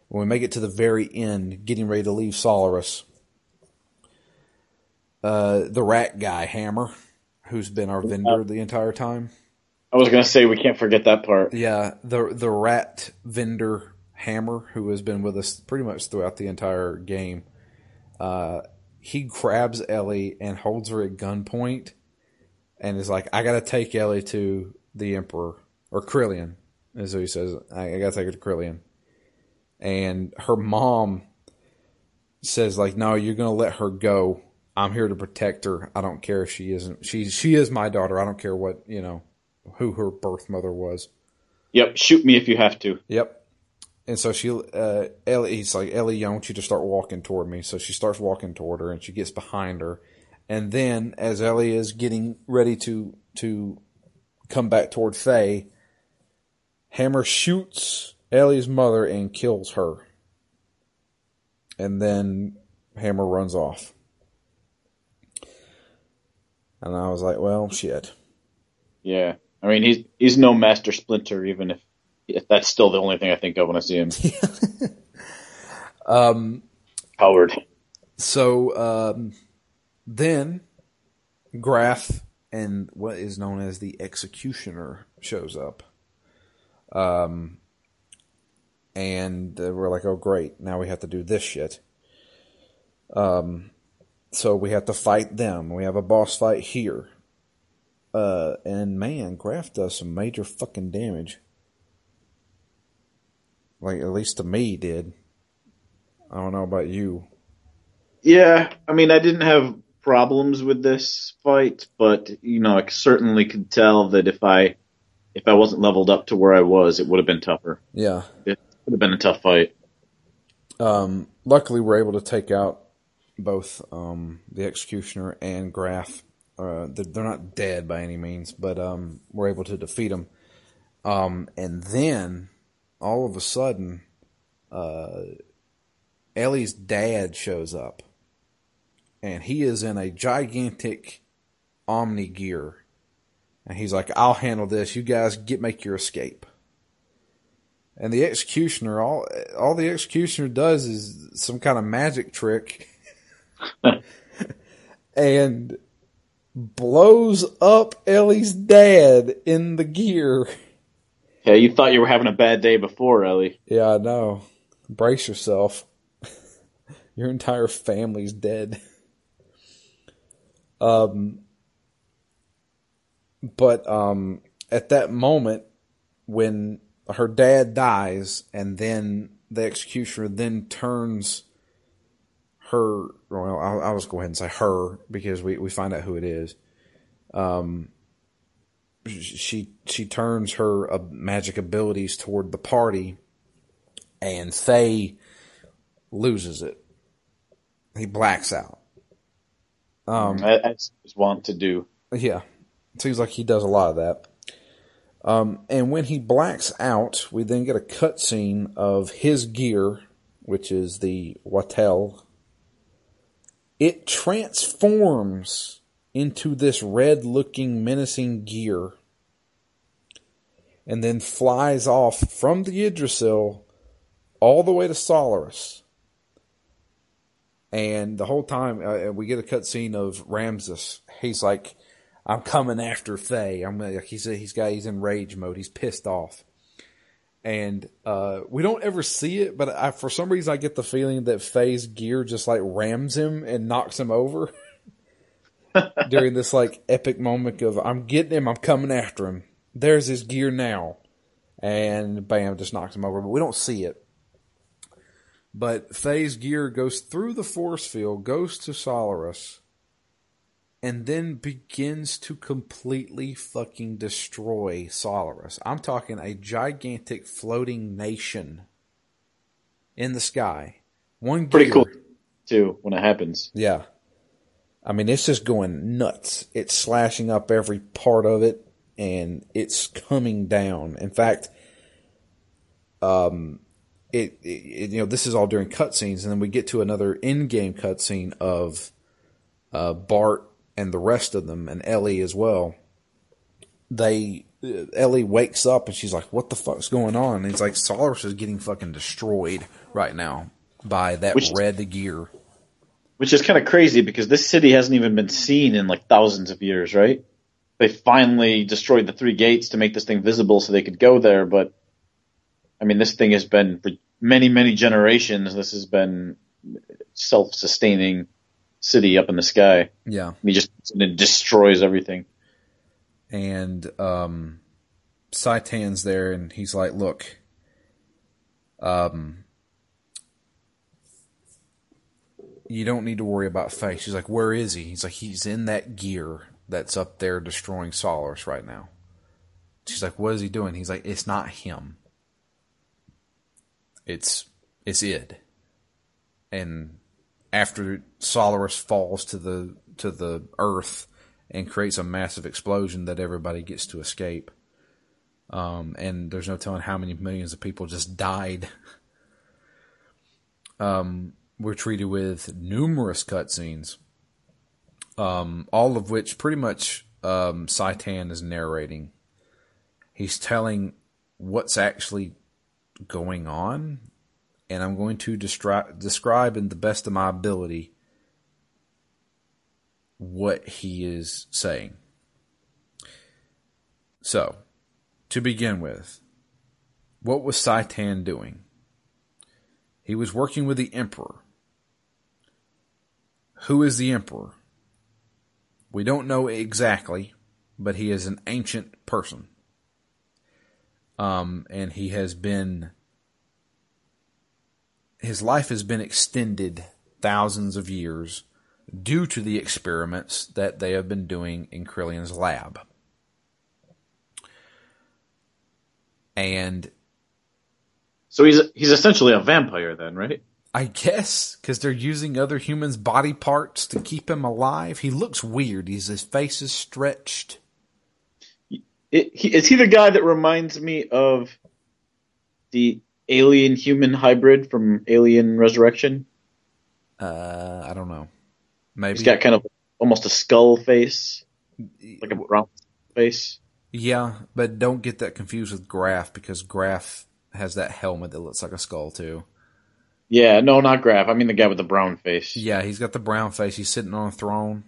When we make it to the very end, getting ready to leave Solaris, uh, the rat guy Hammer, who's been our vendor the entire time. I was gonna say we can't forget that part. Yeah, the the rat vendor Hammer, who has been with us pretty much throughout the entire game, uh, he grabs Ellie and holds her at gunpoint, and is like, "I gotta take Ellie to the Emperor or Krelian," as he says. I, I gotta take her to Krelian, and her mom says, "Like, no, you're gonna let her go." I'm here to protect her. I don't care if she isn't. She she is my daughter. I don't care what you know who her birth mother was. Yep, shoot me if you have to. Yep. And so she, uh, Ellie, he's like, Ellie, I want you to start walking toward me. So she starts walking toward her and she gets behind her. And then as Ellie is getting ready to, to come back toward Faye, Hammer shoots Ellie's mother and kills her. And then Hammer runs off. And I was like, well, shit. Yeah. I mean, he's he's no master splinter, even if, if that's still the only thing I think of when I see him. um, Howard. So um, then, Grahf and what is known as the Executioner shows up. Um, and we're like, oh great, now we have to do this shit. Um, so we have to fight them. We have a boss fight here. Uh, and man, Grahf does some major fucking damage. Like, at least to me, he did. I don't know about you. Yeah, I mean, I didn't have problems with this fight, but you know, I certainly could tell that if I if I wasn't leveled up to where I was, it would have been tougher. Yeah, it would have been a tough fight. Um, luckily, we're able to take out both um, the executioner and Grahf uh, they're not dead by any means, but um, we're able to defeat them. Um, and then all of a sudden, uh, Ellie's dad shows up, and he is in a gigantic Omni gear, and he's like, "I'll handle this. You guys get make your escape." And the executioner, all all the executioner does is some kind of magic trick, and blows up Ellie's dad in the gear. Yeah, you thought you were having a bad day before, Ellie. Yeah, I know. Brace yourself. Your entire family's dead. Um, but um, at that moment, when her dad dies, and then the executioner then turns her. Well, I'll, I'll just go ahead and say her because we we find out who it is. Um, she she turns her uh, magic abilities toward the party, and Faye loses it. He blacks out. Um, as he's wont to do. Yeah, it seems like he does a lot of that. Um, and when he blacks out, we then get a cutscene of his gear, which is the Weltall. It transforms into this red looking menacing gear and then flies off from the Yggdrasil all the way to Solaris. And the whole time uh, we get a cutscene of Ramsus. He's like, I'm coming after Faye. I'm like, he's he's got he's in rage mode. He's pissed off, and uh, we don't ever see it. But I, for some reason, I get the feeling that Faye's gear just like rams him and knocks him over during this like epic moment of I'm getting him. I'm coming after him. There's his gear now, and bam, just knocks him over. But we don't see it. But Faye's gear goes through the force field, goes to Solaris and then begins to completely fucking destroy Solaris. I'm talking a gigantic floating nation in the sky. One pretty cool too when it happens. Yeah, I mean it's just going nuts. It's slashing up every part of it, and it's coming down. In fact, um, it, it you know this is all during cutscenes, and then we get to another in-game cutscene of uh, Bart and the rest of them and Ellie as well, they Ellie wakes up and she's like, "What the fuck's going on?" And it's like Solaris is getting fucking destroyed right now by that which, red gear. Which is kind of crazy because this city hasn't even been seen in like thousands of years, right? They finally destroyed the three gates to make this thing visible so they could go there, but I mean, this thing has been for many, many generations. This has been self-sustaining city up in the sky. Yeah. he just it destroys everything. And um Citan's there and he's like, "Look, um you don't need to worry about Faye." She's like, "Where is he?" He's like, "He's in that gear that's up there destroying Solaris right now." She's like, "What is he doing?" He's like, "It's not him. It's it's id." And after Solaris falls to the to the earth and creates a massive explosion that everybody gets to escape. Um, and there's no telling how many millions of people just died. um, we're treated with numerous cutscenes, um, all of which pretty much um, Citan is narrating. He's telling what's actually going on and I'm going to destri- describe in the best of my ability what he is saying. So, to begin with, what was Citan doing? He was working with the Emperor. Who is the Emperor? We don't know exactly, but he is an ancient person. Um, and he has been his life has been extended thousands of years due to the experiments that they have been doing in Krelian's lab. And so he's he's essentially a vampire then, right? I guess because they're using other humans' body parts to keep him alive. He looks weird. He's his face is stretched. It, he, is he the guy that reminds me of the alien human hybrid from Alien Resurrection? Uh, I don't know. Maybe he's got kind of almost a skull face, like a brown face. Yeah, but don't get that confused with Grahf because Grahf has that helmet that looks like a skull too. Yeah, no, not Grahf. I mean the guy with the brown face. Yeah, he's got the brown face. He's sitting on a throne.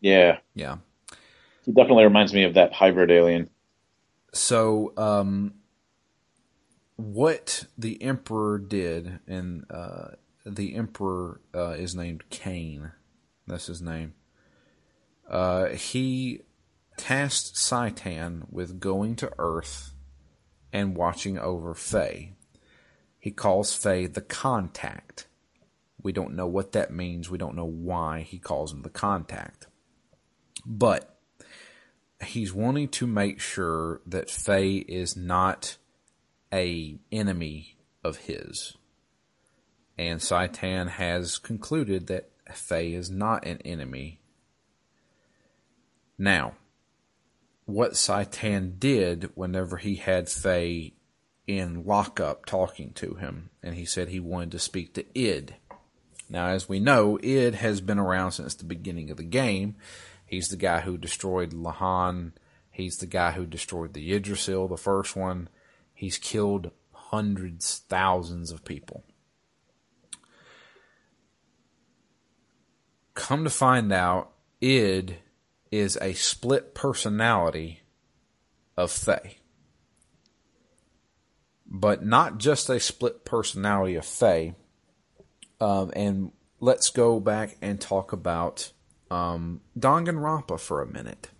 Yeah. Yeah. He definitely reminds me of that hybrid alien. So, um, what the emperor did, and uh, the emperor uh, is named Cain. That's his name. Uh, he tasked Citan with going to Earth and watching over Faye. He calls Faye the contact, We don't know what that means. We don't know why he calls him the contact. But he's wanting to make sure that Faye is not a enemy of his. And Citan has concluded that Faye is not an enemy. Now, what Citan did whenever he had Faye in lockup talking to him, and he said he wanted to speak to Id. Now, as we know, Id has been around since the beginning of the game. He's the guy who destroyed Lahan. He's the guy who destroyed the Yggdrasil, the first one. He's killed hundreds, thousands of people. Come to find out, Id is a split personality of Faye. But not just a split personality of Faye. Um, and let's go back and talk about um, Danganronpa for a minute.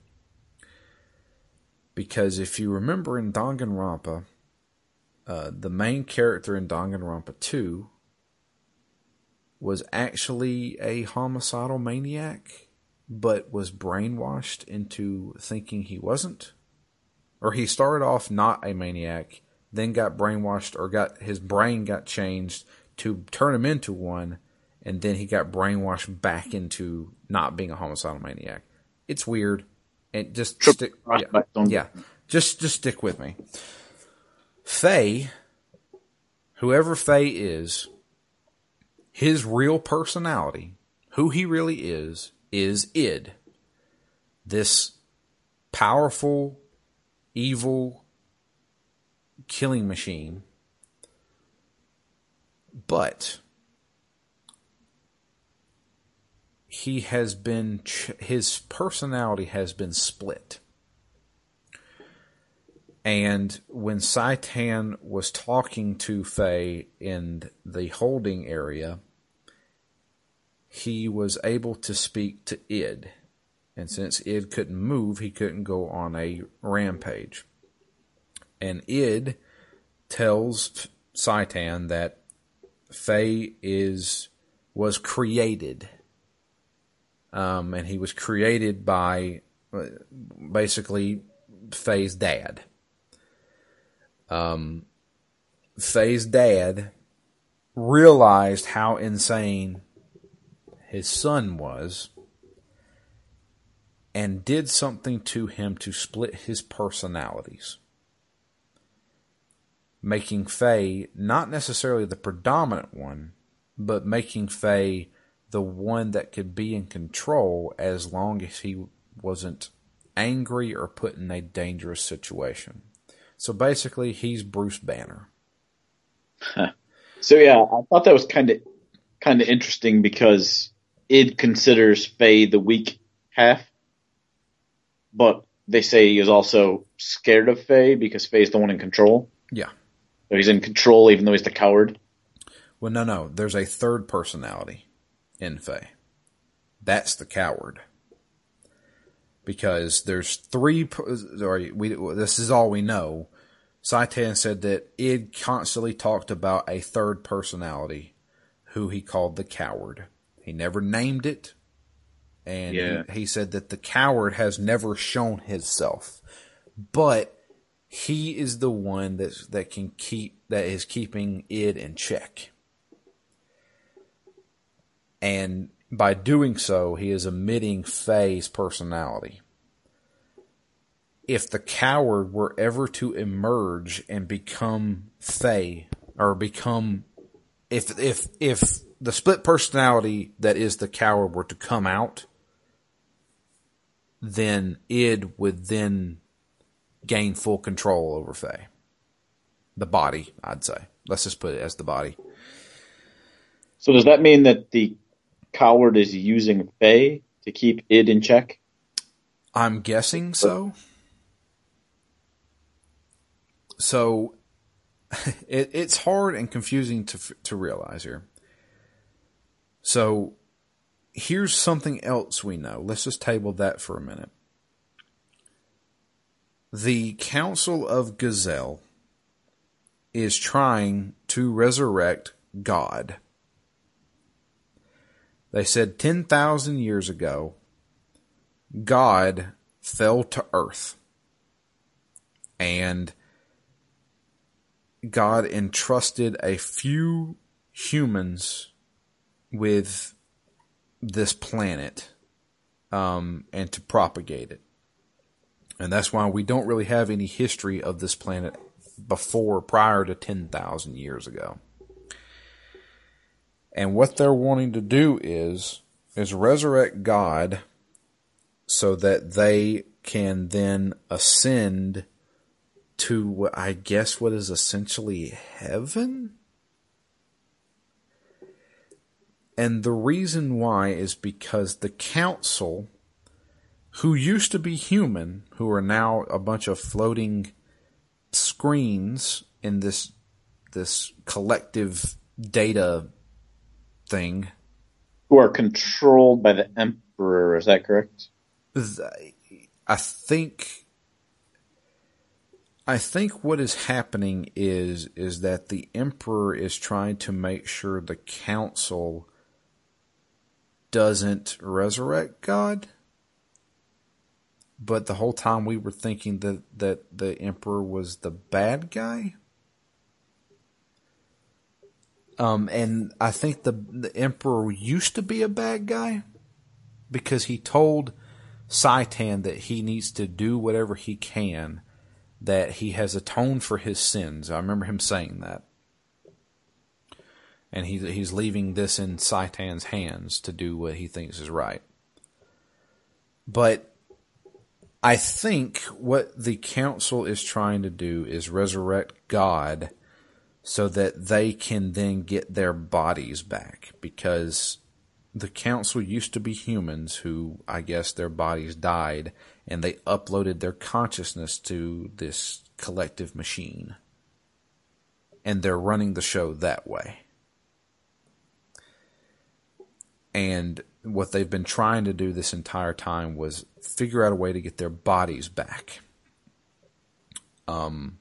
Because if you remember in Danganronpa, uh, the main character in Danganronpa 2 was actually a homicidal maniac, but was brainwashed into thinking he wasn't. Or he started off not a maniac, then got brainwashed or got his brain got changed to turn him into one, and then he got brainwashed back into not being a homicidal maniac. It's weird. And just stick, yeah, yeah, just just stick with me. Faye, whoever Faye is, his real personality, who he really is, is id. This powerful, evil killing machine. But he has been his personality has been split. And when Citan was talking to Faye in the holding area, he was able to speak to Id. And since Id couldn't move, he couldn't go on a rampage. And Id tells Citan that Faye is was created um, and he was created by basically Faye's dad. Um, Faye's dad realized how insane his son was and did something to him to split his personalities, making Faye not necessarily the predominant one, but making Faye the one that could be in control as long as he wasn't angry or put in a dangerous situation. So basically, he's Bruce Banner. so yeah, I thought that was kind of kind of interesting because it considers Faye the weak half, but they say he is also scared of Faye because Faye's the one in control. Yeah. So he's in control even though he's the coward. Well, no, no. There's a third personality in Faye. That's the coward. Because there's three, sorry, we, this is all we know. Citan said that Id constantly talked about a third personality who he called the coward. He never named it. And yeah. he, he said that the coward has never shown himself. But he is the one that that can keep that is keeping it in check. And by doing so, he is omitting Faye's personality. If the coward were ever to emerge and become Faye, or become, if, if, if the split personality that is the coward were to come out, then id would then gain full control over Faye. The body, I'd say. Let's just put it as the body. So does that mean that the Coward is using Faye to keep id in check? I'm guessing so. So it, it's hard and confusing to to realize here. So here's something else we know. Let's just table that for a minute. The Council of Gazel is trying to resurrect God They said 10,000 years ago, God fell to earth and God entrusted a few humans with this planet um, and to propagate it. And that's why we don't really have any history of this planet before, prior to 10,000 years ago. And what they're wanting to do is, is resurrect God so that they can then ascend to I guess what is essentially heaven. And the reason why is because the council, who used to be human, who are now a bunch of floating screens in this this collective data thing, who are controlled by the emperor. Is that correct? I think I think what is happening is is that the emperor is trying to make sure the council doesn't resurrect God. But the whole time we were thinking that that the emperor was the bad guy. Um, and I think the the emperor used to be a bad guy because he told Citan that he needs to do whatever he can that he has atoned for his sins. I remember him saying that. And he, he's leaving this in Citan's hands to do what he thinks is right. But I think what the council is trying to do is resurrect God so that they can then get their bodies back because the council used to be humans who I guess their bodies died and they uploaded their consciousness to this collective machine. And they're running the show that way. And what they've been trying to do this entire time was figure out a way to get their bodies back. Um,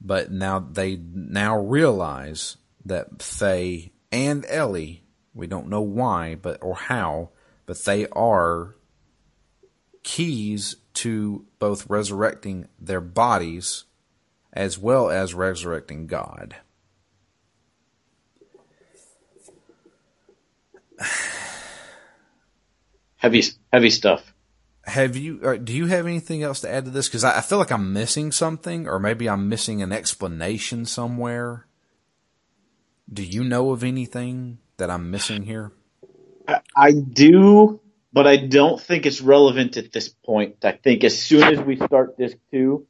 but now they now realize that Faye and Ellie, we don't know why, but or how, but they are keys to both resurrecting their bodies as well as resurrecting God. Heavy, heavy stuff. Have you? Do you have anything else to add to this? Because I, I feel like I'm missing something, or maybe I'm missing an explanation somewhere. Do you know of anything that I'm missing here? I do, but I don't think it's relevant at this point. I think as soon as we start disc two,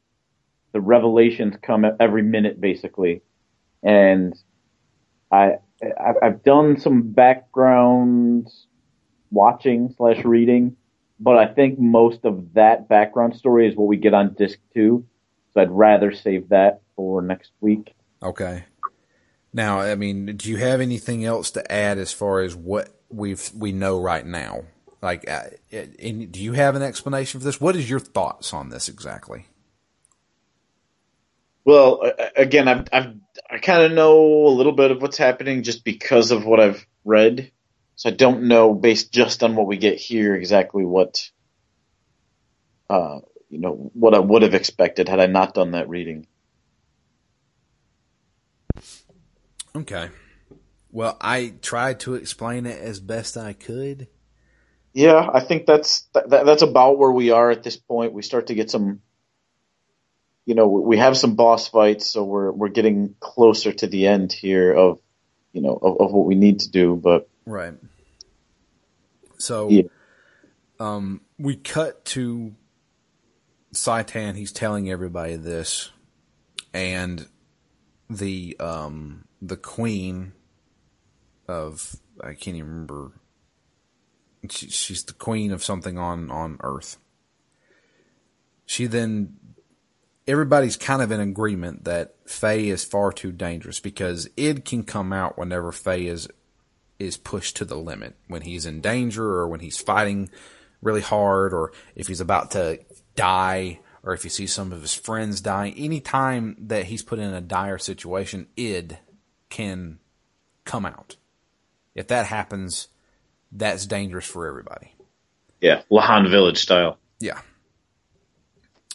the revelations come every minute basically, and I I've done some background watching slash reading, but I think most of that background story is what we get on disc two. So I'd rather save that for next week. Okay. Now, I mean, do you have anything else to add as far as what we've we know right now? Like, uh, in, do you have an explanation for this? What is your thoughts on this exactly? Well, again, I've, I've I kind of know a little bit of what's happening just because of what I've read. So I don't know, based just on what we get here, exactly what, uh, you know, what I would have expected had I not done that reading. Okay. Well, I tried to explain it as best I could. Yeah, I think that's that, that's about where we are at this point. We start to get some, you know, we have some boss fights, so we're we're getting closer to the end here of, you know, of, of what we need to do. But right. So, yeah. um, we cut to Citan. He's telling everybody this, and the um the queen of I can't even remember she, she's the queen of something on on Earth. She then everybody's kind of in agreement that Faye is far too dangerous because it can come out whenever Faye is is pushed to the limit when he's in danger or when he's fighting really hard or if he's about to die or if he sees some of his friends dying. Anytime that he's put in a dire situation, id can come out. If that happens, that's dangerous for everybody. Yeah, Lahan Village style. Yeah.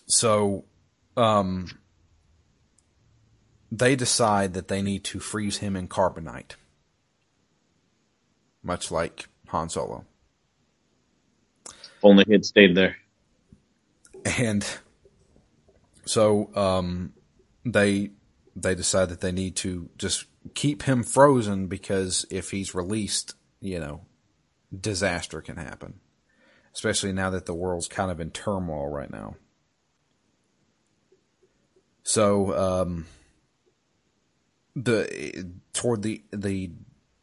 So, um, they decide that they need to freeze him in carbonite, much like Han Solo. If only he had stayed there. And so, um, they they decide that they need to just keep him frozen because if he's released, you know, disaster can happen. Especially now that the world's kind of in turmoil right now. So, um, the toward the the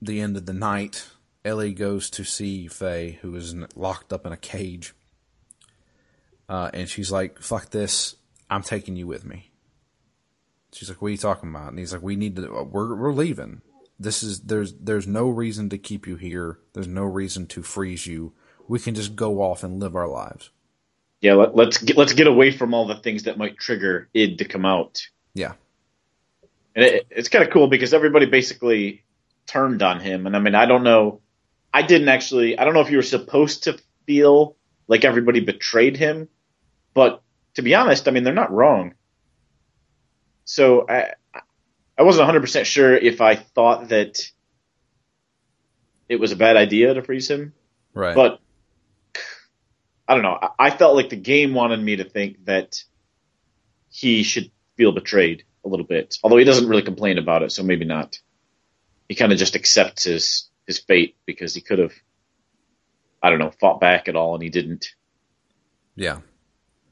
the end of the night, Ellie goes to see Faye, who is locked up in a cage, uh, and she's like, "Fuck this! I'm taking you with me." She's like, "What are you talking about?" And he's like, "We need to. We're we're leaving. This is there's there's no reason to keep you here. There's no reason to freeze you. We can just go off and live our lives." Yeah, let, let's get, let's get away from all the things that might trigger id to come out. Yeah, and it, it's kind of cool because everybody basically turned on him. And I mean, I don't know. I didn't actually. I don't know if you were supposed to feel like everybody betrayed him, but to be honest, I mean, they're not wrong. So I, I wasn't 100% sure if I thought that it was a bad idea to freeze him. right. But I don't know. I, I felt like the game wanted me to think that he should feel betrayed a little bit, although he doesn't really complain about it, so maybe not. He kind of just accepts his his fate because he could have, I don't know, fought back at all, and he didn't. yeah,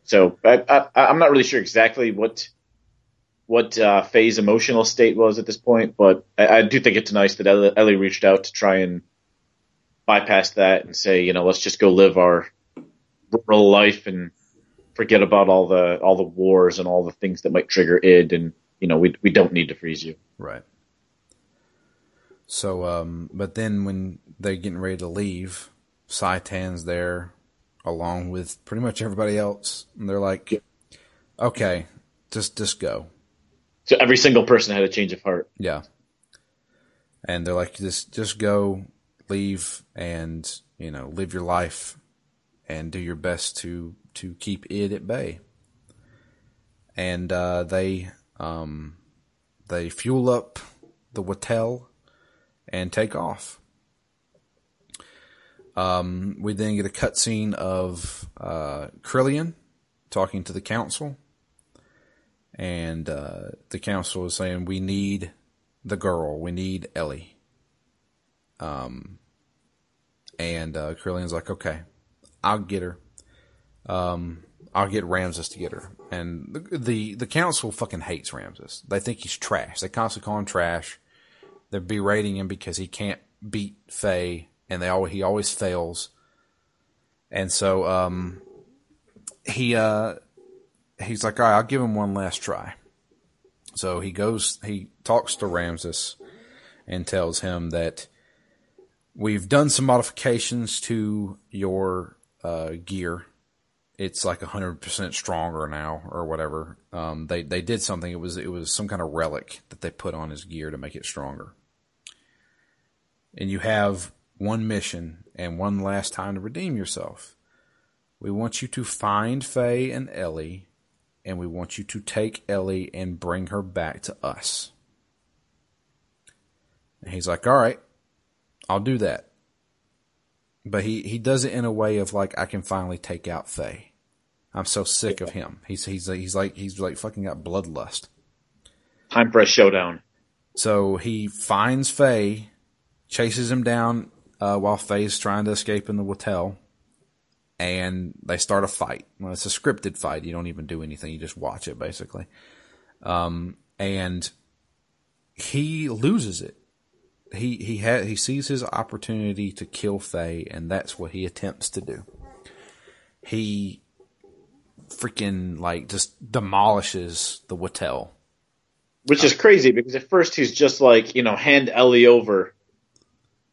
So I, I, I'm not really sure exactly what what uh, Faye's emotional state was at this point, but I, I do think it's nice that Ellie, Ellie reached out to try and bypass that and say, you know, let's just go live our rural life and forget about all the all the wars and all the things that might trigger id, and you know, we we don't need to freeze you. right. So, um, but then when they're getting ready to leave, Citan's there along with pretty much everybody else, and they're like, "Okay, just just go." So every single person had a change of heart. Yeah. And they're like, just just go, leave, and you know, live your life, and do your best to to keep it at bay. And uh, they um, they fuel up the Weltall and take off. Um, we then get a cutscene of uh, Krelian talking to the council and uh, the council is saying we need the girl, we need Ellie. Um, and uh, Krelian's like, okay, I'll get her. Um, I'll get Ramsus to get her. And the, the the council fucking hates Ramsus. They think he's trash. They constantly call him trash. They're berating him because he can't beat Faye, and they always he always fails. And so um, he uh, he's like, all right, I'll give him one last try. So he goes, he talks to Ramsus and tells him that we've done some modifications to your uh, gear. It's like hundred percent stronger now, or whatever. Um, they they did something. It was it was some kind of relic that they put on his gear to make it stronger. And you have one mission and one last time to redeem yourself. We want you to find Faye and Ellie and we want you to take Ellie and bring her back to us. And he's like, all right, I'll do that. But he, he does it in a way of like, I can finally take out Faye. I'm so sick of him. He's, he's, he's like, he's like fucking got bloodlust. Time for a showdown. So he finds Faye, chases him down, uh, while Faye's trying to escape in the hotel and they start a fight. Well, it's a scripted fight. You don't even do anything. You just watch it basically. Um, and he loses it. He he ha- he sees his opportunity to kill Faye, and that's what he attempts to do. He freaking like just demolishes the Weltall. Which is crazy because at first he's just like, you know, hand Ellie over.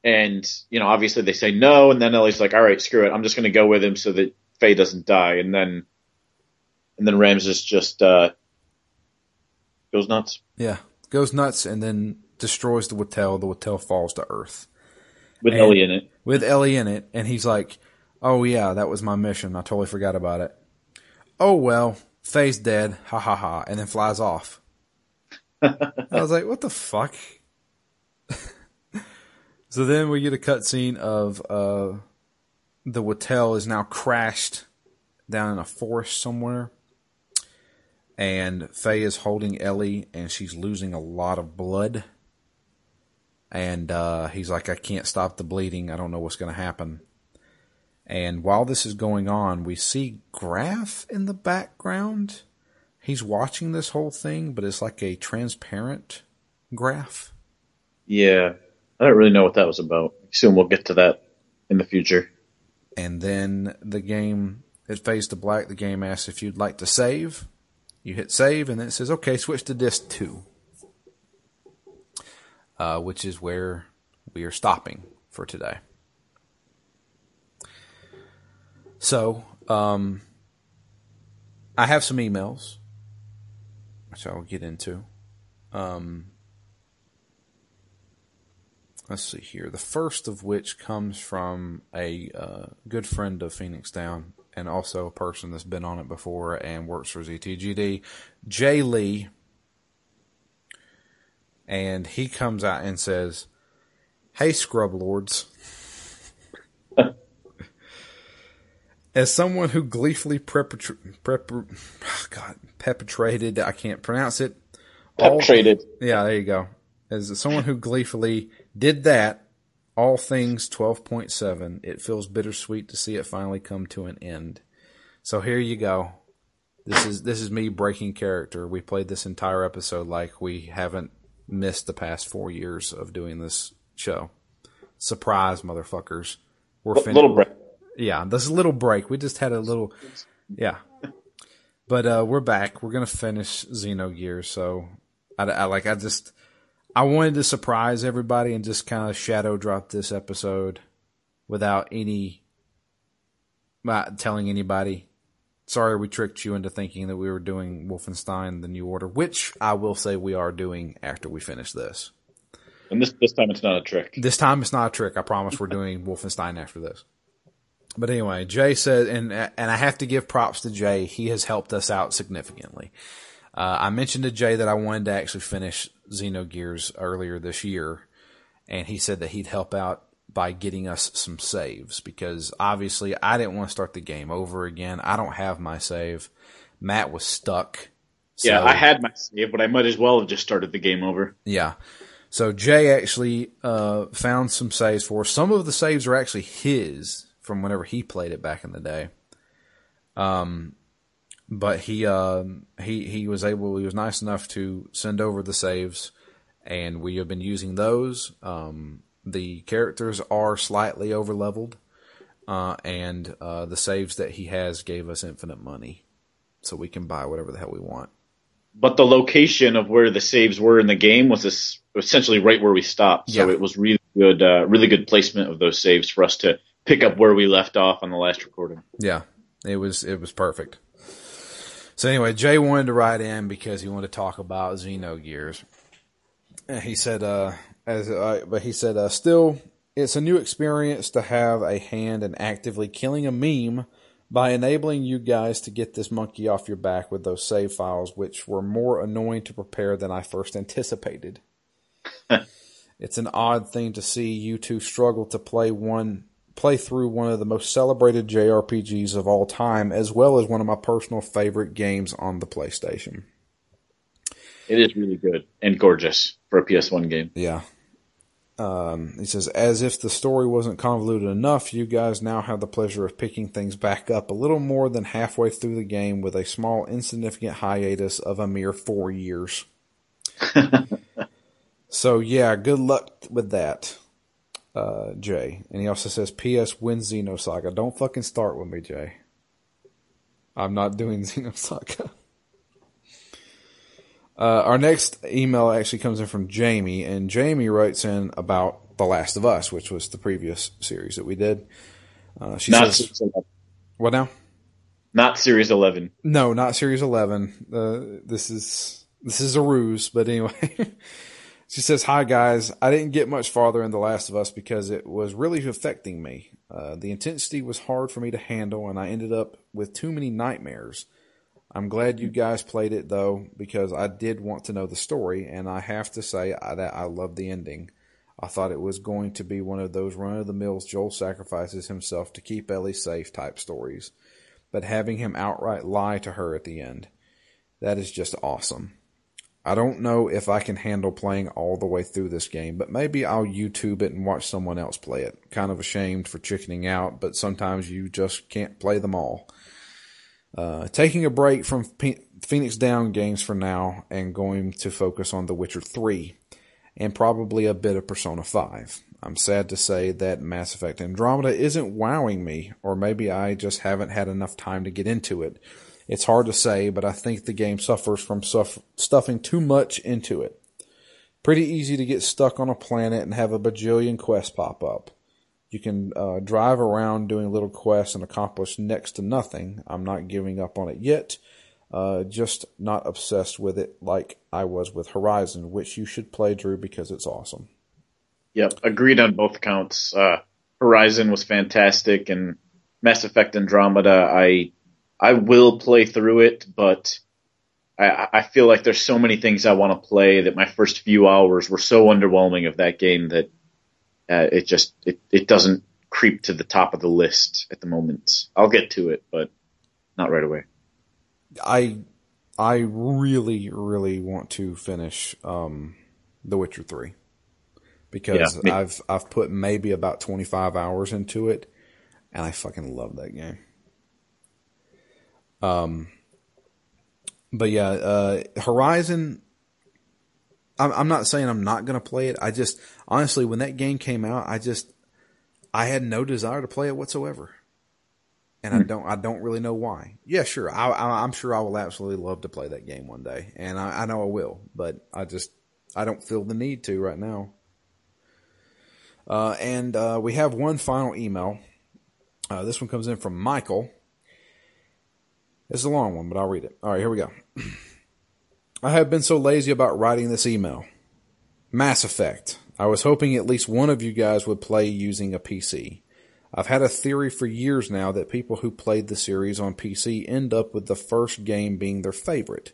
And, you know, obviously they say no, and then Ellie's like, all right, screw it. I'm just going to go with him so that Faye doesn't die. And then, and then Ramsus just, uh, goes nuts. Yeah, goes nuts and then destroys the Weltall. The Weltall falls to Earth. with And- Ellie in it. with Ellie in it, and he's like, "Oh yeah, that was my mission. I totally forgot about it." Oh well, Faye's dead. Ha ha ha, and then flies off. I was like, "What the fuck?" so then we get a cutscene of uh, the Weltall is now crashed down in a forest somewhere, and Faye is holding Ellie, and she's losing a lot of blood and uh, he's like, I can't stop the bleeding. I don't know what's going to happen. And while this is going on, we see Grahf in the background. He's watching this whole thing, but it's like a transparent Grahf. Yeah, I don't really know what that was about. Soon we'll get to that in the future. And then the game, it fades to black. The game asks if you'd like to save. You hit save, and then it says, okay, switch to disc two. Uh, which is where we are stopping for today. So, um, I have some emails, which I'll get into. Um, let's see here. The first of which comes from a uh, good friend of Phoenix Down and also a person that's been on it before and works for ZTGD, Jay Lee. And he comes out and says, Hey, Scrub Lords. As someone who gleefully perpetr- prep- oh God, perpetrated, I can't pronounce it. all- Perpetrated. yeah, there you go. As someone who gleefully did that, all things 12.7, it feels bittersweet to see it finally come to an end. So here you go. This is this is me breaking character. We played this entire episode like we haven't missed the past four years of doing this show. Surprise, motherfuckers! We're L- fin- little break. yeah, this little break. We just had a little, yeah. But uh, we're back. We're gonna finish Xenogears. So I, I like. I just I wanted to surprise everybody and just kind of shadow drop this episode without any not telling anybody. Sorry, we tricked you into thinking that we were doing Wolfenstein: The New Order, which I will say we are doing after we finish this. And this this time it's not a trick. This time it's not a trick. I promise we're doing Wolfenstein after this. But anyway, Jay said, and and I have to give props to Jay. He has helped us out significantly. Uh, I mentioned to Jay that I wanted to actually finish Xenogears earlier this year, and he said that he'd help out by getting us some saves because obviously I didn't want to start the game over again. I don't have my save. Matt was stuck. Yeah, I had my save, but I might as well have just started the game over. yeah. So Jay actually uh, found some saves for us. Some of the saves are actually his from whenever he played it back in the day. Um, but he um he he was able. He was nice enough to send over the saves, and we have been using those. Um, the characters are slightly over leveled, uh, and uh, the saves that he has gave us infinite money, so we can buy whatever the hell we want. But the location of where the saves were in the game was essentially right where we stopped. So Yeah. it was really good, uh, really good placement of those saves for us to pick up where we left off on the last recording. Yeah, it was it was perfect. So anyway, Jay wanted to write in because he wanted to talk about Xenogears. And He said, uh, as uh, but he said, uh, still, it's a new experience to have a hand in actively killing a meme by enabling you guys to get this monkey off your back with those save files, which were more annoying to prepare than I first anticipated. it's an odd thing to see you two struggle to play one play through one of the most celebrated JRPGs of all time, as well as one of my personal favorite games on the PlayStation. It is really good and gorgeous for a PS1 game. Yeah. Um, he says, as if the story wasn't convoluted enough, you guys now have the pleasure of picking things back up a little more than halfway through the game with a small, insignificant hiatus of a mere four years. so, yeah, good luck with that, uh, Jay. And he also says, P.S. Win Xenosaga. Don't fucking start with me, Jay. I'm not doing Xenosaga. Uh, our next email actually comes in from Jamie, and Jamie writes in about The Last of Us, which was the previous series that we did. Uh, she Not says, Series 11. "What now? Not Series 11. No, not Series Eleven. Uh, this is this is a ruse." But anyway, She says, "Hi guys, I didn't get much farther in The Last of Us because it was really affecting me. Uh, the intensity was hard for me to handle, and I ended up with too many nightmares. I'm glad you guys played it though, because I did want to know the story, and I have to say that I love the ending. I thought it was going to be one of those run of the mills Joel sacrifices himself to keep Ellie safe type stories, but having him outright lie to her at the end, that is just awesome." I don't know if I can handle playing all the way through this game, but maybe I'll YouTube it and watch someone else play it. Kind of ashamed for chickening out, but sometimes you just can't play them all. Uh, taking a break from Phoenix Down games for now and going to focus on The Witcher 3 and probably a bit of Persona 5. I'm sad to say that Mass Effect Andromeda isn't wowing me, or maybe I just haven't had enough time to get into it. It's hard to say, but I think the game suffers from stuffing too much into it. Pretty easy to get stuck on a planet and have a bajillion quests pop up. You can uh, drive around doing little quests and accomplish next to nothing. I'm not giving up on it yet. Uh, just not obsessed with it like I was with Horizon, which you should play, Drew, because it's awesome. Yep, agreed on both counts. Uh, Horizon was fantastic, and Mass Effect Andromeda, I I will play through it, but I, I feel like there's so many things I want to play that my first few hours were so underwhelming of that game that uh, it just it, it doesn't creep to the top of the list at the moment. I'll get to it, but not right away. I I really really want to finish um, The Witcher three because yeah, I've I've put maybe about twenty five hours into it, and I fucking love that game. Um, but yeah, uh, Horizon. I'm, I'm not saying I'm not going to play it. I just honestly, when that game came out, I just I had no desire to play it whatsoever, and I hmm. don't I don't really know why. Yeah, sure, I, I, am sure I will absolutely love to play that game one day, and I, I know I will, but I just I don't feel the need to right now. Uh, and uh, we have one final email. Uh, this one comes in from Michael. It's a long one, but I'll read it. All right, here we go. I have been so lazy about writing this email. Mass Effect. I was hoping at least one of you guys would play using a PC. I've had a theory for years now that people who played the series on PC end up with the first game being their favorite.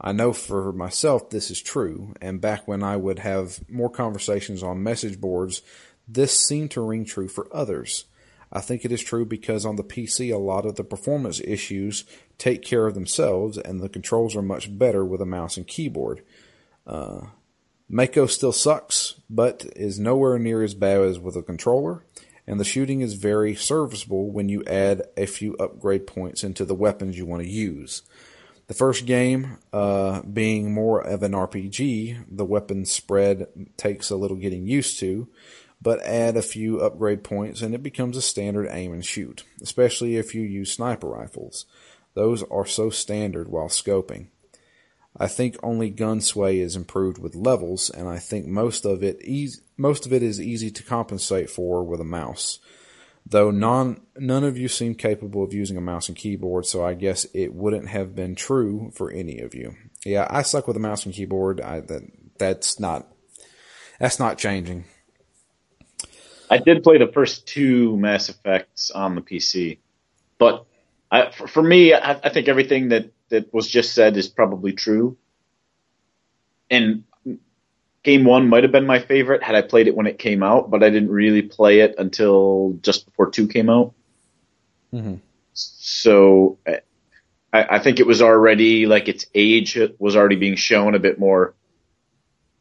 I know for myself this is true, and back when I would have more conversations on message boards, this seemed to ring true for others. I think it is true because on the PC, a lot of the performance issues take care of themselves, and the controls are much better with a mouse and keyboard. Uh, Mako still sucks, but is nowhere near as bad as with a controller, and the shooting is very serviceable when you add a few upgrade points into the weapons you want to use. The first game, uh, being more of an RPG, the weapon spread takes a little getting used to, but add a few upgrade points and it becomes a standard aim and shoot, especially if you use sniper rifles. Those are so standard while scoping. I think only gun sway is improved with levels, and I think most of it most of it is easy to compensate for with a mouse. Though non none of you seem capable of using a mouse and keyboard, so I guess it wouldn't have been true for any of you. Yeah, I suck with a mouse and keyboard. I, that that's not that's not changing. I did play the first two Mass Effects on the PC, but I, for, for, me, I, I, think everything that, that was just said is probably true. And game one might have been my favorite had I played it when it came out, but I didn't really play it until just before two came out. Mm-hmm. So I, I think it was already like its age was already being shown a bit more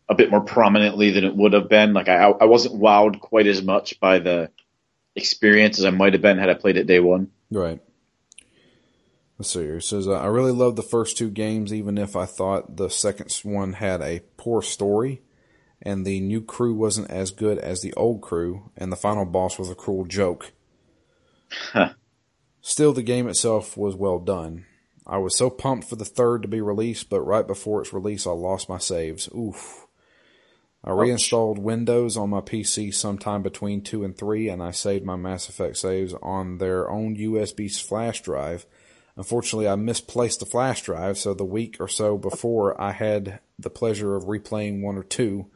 a bit more prominently than it would have been. Like I, I wasn't wowed quite as much by the experience as I might have been had I played it day one. Right. Let's see here. It says, uh, I really loved the first two games, even if I thought the second one had a poor story and the new crew wasn't as good as the old crew, and the final boss was a cruel joke. Huh. Still, the game itself was well done. I was so pumped for the third to be released, but right before its release, I lost my saves. Oof. I reinstalled Windows on my PC sometime between 2 and 3 and I saved my Mass Effect saves on their own USB flash drive. Unfortunately, I misplaced the flash drive, so the week or so before I had the pleasure of replaying one or two.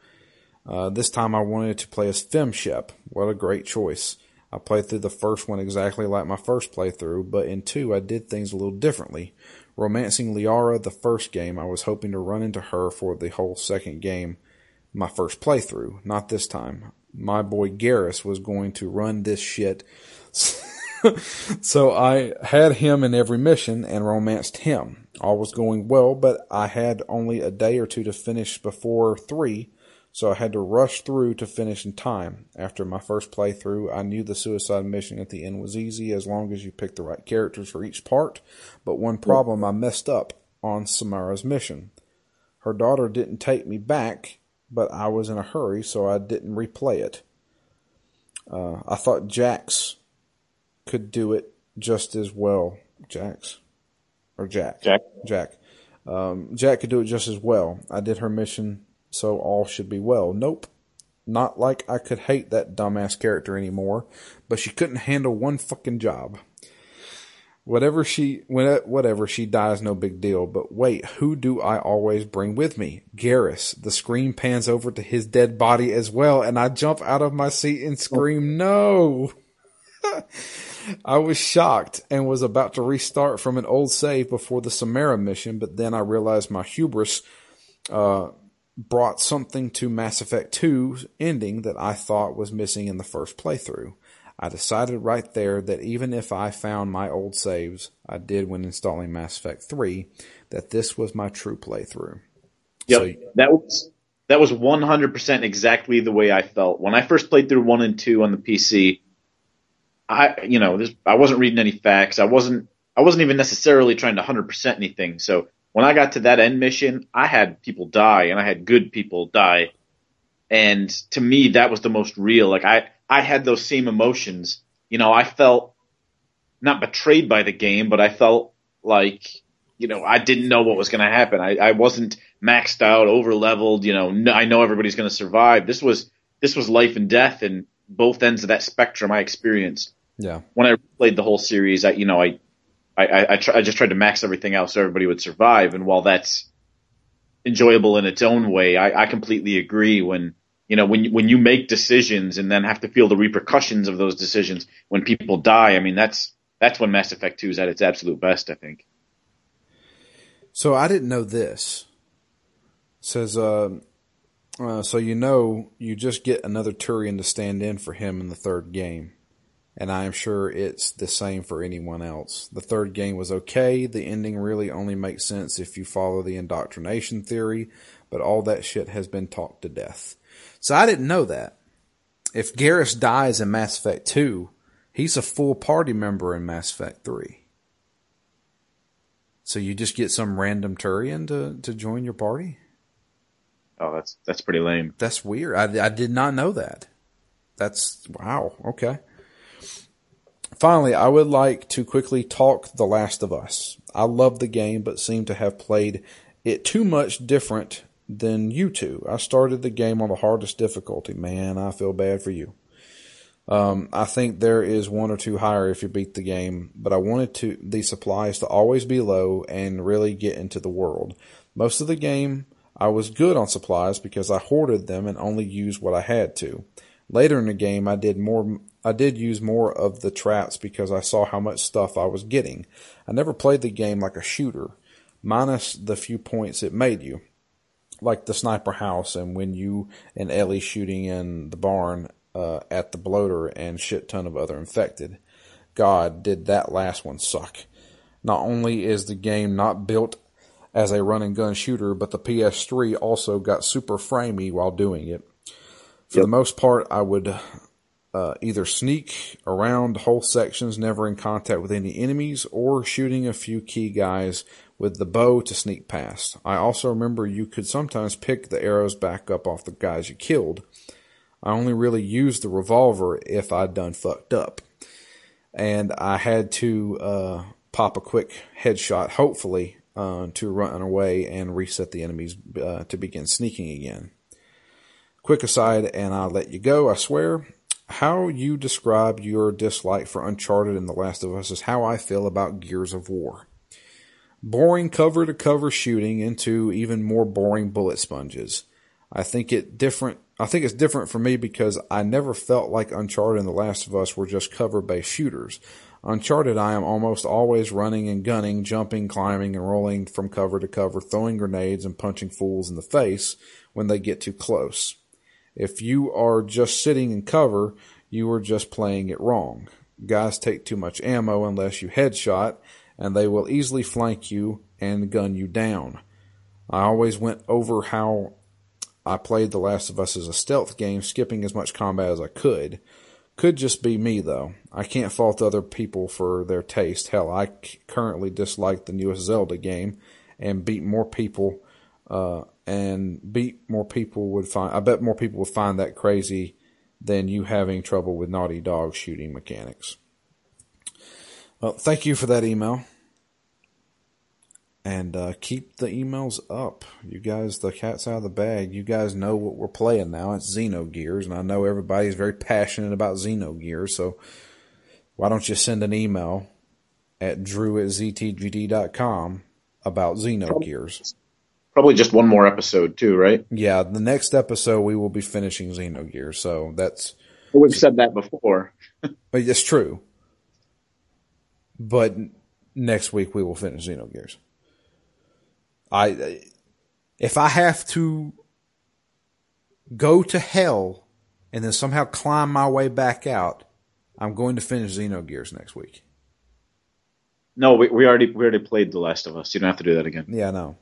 Uh, this time I wanted to play as Femshep. What a great choice. I played through the first one exactly like my first playthrough, but in two I did things a little differently. Romancing Liara the first game, I was hoping to run into her for the whole second game, my first playthrough. Not this time. My boy Garrus was going to run this shit. so I had him in every mission and romanced him. All was going well, but I had only a day or two to finish before three, so I had to rush through to finish in time. After my first playthrough, I knew the suicide mission at the end was easy as long as you picked the right characters for each part, but one problem I messed up on Samara's mission. Her daughter didn't take me back, but I was in a hurry, so I didn't replay it. Uh, I thought Jax could do it just as well. Jax or Jack. Jack. Jack. Um, Jack could do it just as well. I did her mission, so all should be well. Nope. Not like I could hate that dumbass character anymore, but she couldn't handle one fucking job. Whatever she, whatever she dies, no big deal. But wait, who do I always bring with me? Garrus. The screen pans over to his dead body as well, and I jump out of my seat and scream, "No!" I was shocked and was about to restart from an old save before the Samara mission, but then I realized my hubris uh, brought something to Mass Effect 2's ending that I thought was missing in the first playthrough. I decided right there that even if I found my old saves, I did when installing Mass Effect 3, that this was my true playthrough. Yep. So, that was that was 100% exactly the way I felt. When I first played through 1 and 2 on the PC, I, you know, this, I wasn't reading any facts. I wasn't, I wasn't even necessarily trying to 100% anything. So when I got to that end mission, I had people die and I had good people die. And to me, that was the most real. Like I, I had those same emotions. You know, I felt not betrayed by the game, but I felt like, you know, I didn't know what was going to happen. I, I wasn't maxed out, over leveled. You know, I know everybody's going to survive. This was, this was life and death and both ends of that spectrum I experienced. Yeah. When I played the whole series, I, you know, I, I, I, try, I just tried to max everything out so everybody would survive. And while that's enjoyable in its own way, I, I completely agree when, you know, when, when you make decisions and then have to feel the repercussions of those decisions when people die. I mean, that's, that's when Mass Effect 2 is at its absolute best, I think. So I didn't know this. It says, uh, uh, so you know, you just get another Turian to stand in for him in the third game and I am sure it's the same for anyone else. The third game was okay. The ending really only makes sense if you follow the indoctrination theory, but all that shit has been talked to death. So I didn't know that. If Garrus dies in Mass Effect 2, he's a full party member in Mass Effect 3. So you just get some random Turian to, to join your party? Oh, that's that's pretty lame. That's weird. I, I did not know that. That's wow. Okay. Finally, I would like to quickly talk The Last of Us. I love the game, but seem to have played it too much different than you two. I started the game on the hardest difficulty. Man, I feel bad for you. Um, I think there is one or two higher if you beat the game, but I wanted to the supplies to always be low and really get into the world. Most of the game, I was good on supplies because I hoarded them and only used what I had to. Later in the game, I did more I did use more of the traps because I saw how much stuff I was getting. I never played the game like a shooter, minus the few points it made you. Like the sniper house and when you and Ellie shooting in the barn uh, at the bloater and shit ton of other infected. God, did that last one suck. Not only is the game not built as a run and gun shooter, but the PS3 also got super framey while doing it. For yep. the most part, I would uh, either sneak around whole sections never in contact with any enemies or shooting a few key guys with the bow to sneak past. I also remember you could sometimes pick the arrows back up off the guys you killed. I only really used the revolver if I'd done fucked up. And I had to uh, pop a quick headshot, hopefully, uh, to run away and reset the enemies uh, to begin sneaking again. Quick aside, and I'll let you go, I swear how you describe your dislike for Uncharted and The Last of Us is how I feel about Gears of War. boring cover to cover shooting into even more boring bullet sponges. I think it different. I think it's different for me because I never felt like Uncharted and The Last of Us were just cover based shooters. Uncharted, I am almost always running and gunning, jumping, climbing, and rolling from cover to cover, throwing grenades and punching fools in the face when they get too close. If you are just sitting in cover, you are just playing it wrong. Guys take too much ammo unless you headshot, and they will easily flank you and gun you down. I always went over how I played The Last of Us as a stealth game, skipping as much combat as I could. Could just be me though. I can't fault other people for their taste. Hell, I currently dislike the newest Zelda game and beat more people, uh, and beat more people would find, I bet more people would find that crazy than you having trouble with Naughty Dog shooting mechanics. Well, thank you for that email. And uh, keep the emails up. You guys, the cat's out of the bag. You guys know what we're playing now. It's Xenogears, and I know everybody's very passionate about Xenogears. So why don't you send an email at drew at ztgd.com about Xenogears? Probably just one more episode too, right? Yeah, the next episode we will be finishing Xenogears. So that's We've said that before. But it's true. But next week we will finish Xenogears. I, if I have to go to hell and then somehow climb my way back out, I'm going to finish Xenogears next week. No, we, we already we already played The Last of Us. You don't have to do that again. Yeah, I know.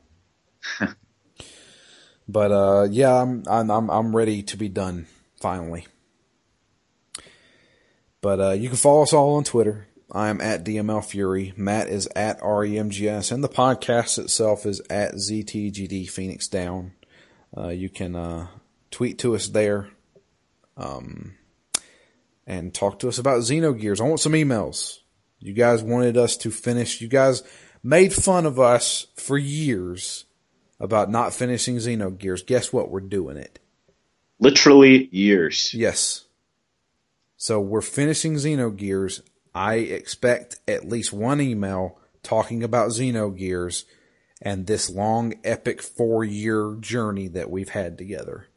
but uh, yeah, I'm I'm I'm ready to be done finally. But uh, you can follow us all on Twitter. I am at DML Fury. Matt is at REMGS, and the podcast itself is at ZTGD Phoenix Down. Uh, you can uh, tweet to us there, um, and talk to us about Xenogears. I want some emails. You guys wanted us to finish. You guys made fun of us for years about not finishing Xenogears. Guess what? We're doing it. Literally years. Yes. So we're finishing Xenogears. I expect at least one email talking about Xenogears and this long, epic four year journey that we've had together.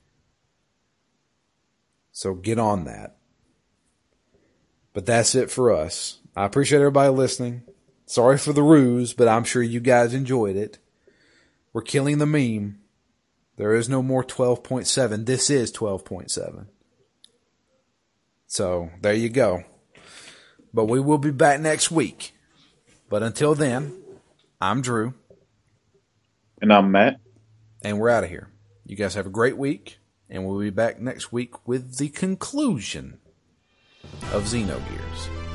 So get on that. But that's it for us. I appreciate everybody listening. Sorry for the ruse, but I'm sure you guys enjoyed it. We're killing the meme. There is no more 12.7. This is 12.7. So there you go. But we will be back next week. But until then, I'm Drew. And I'm Matt. And we're out of here. You guys have a great week. And we'll be back next week with the conclusion of Xenogears.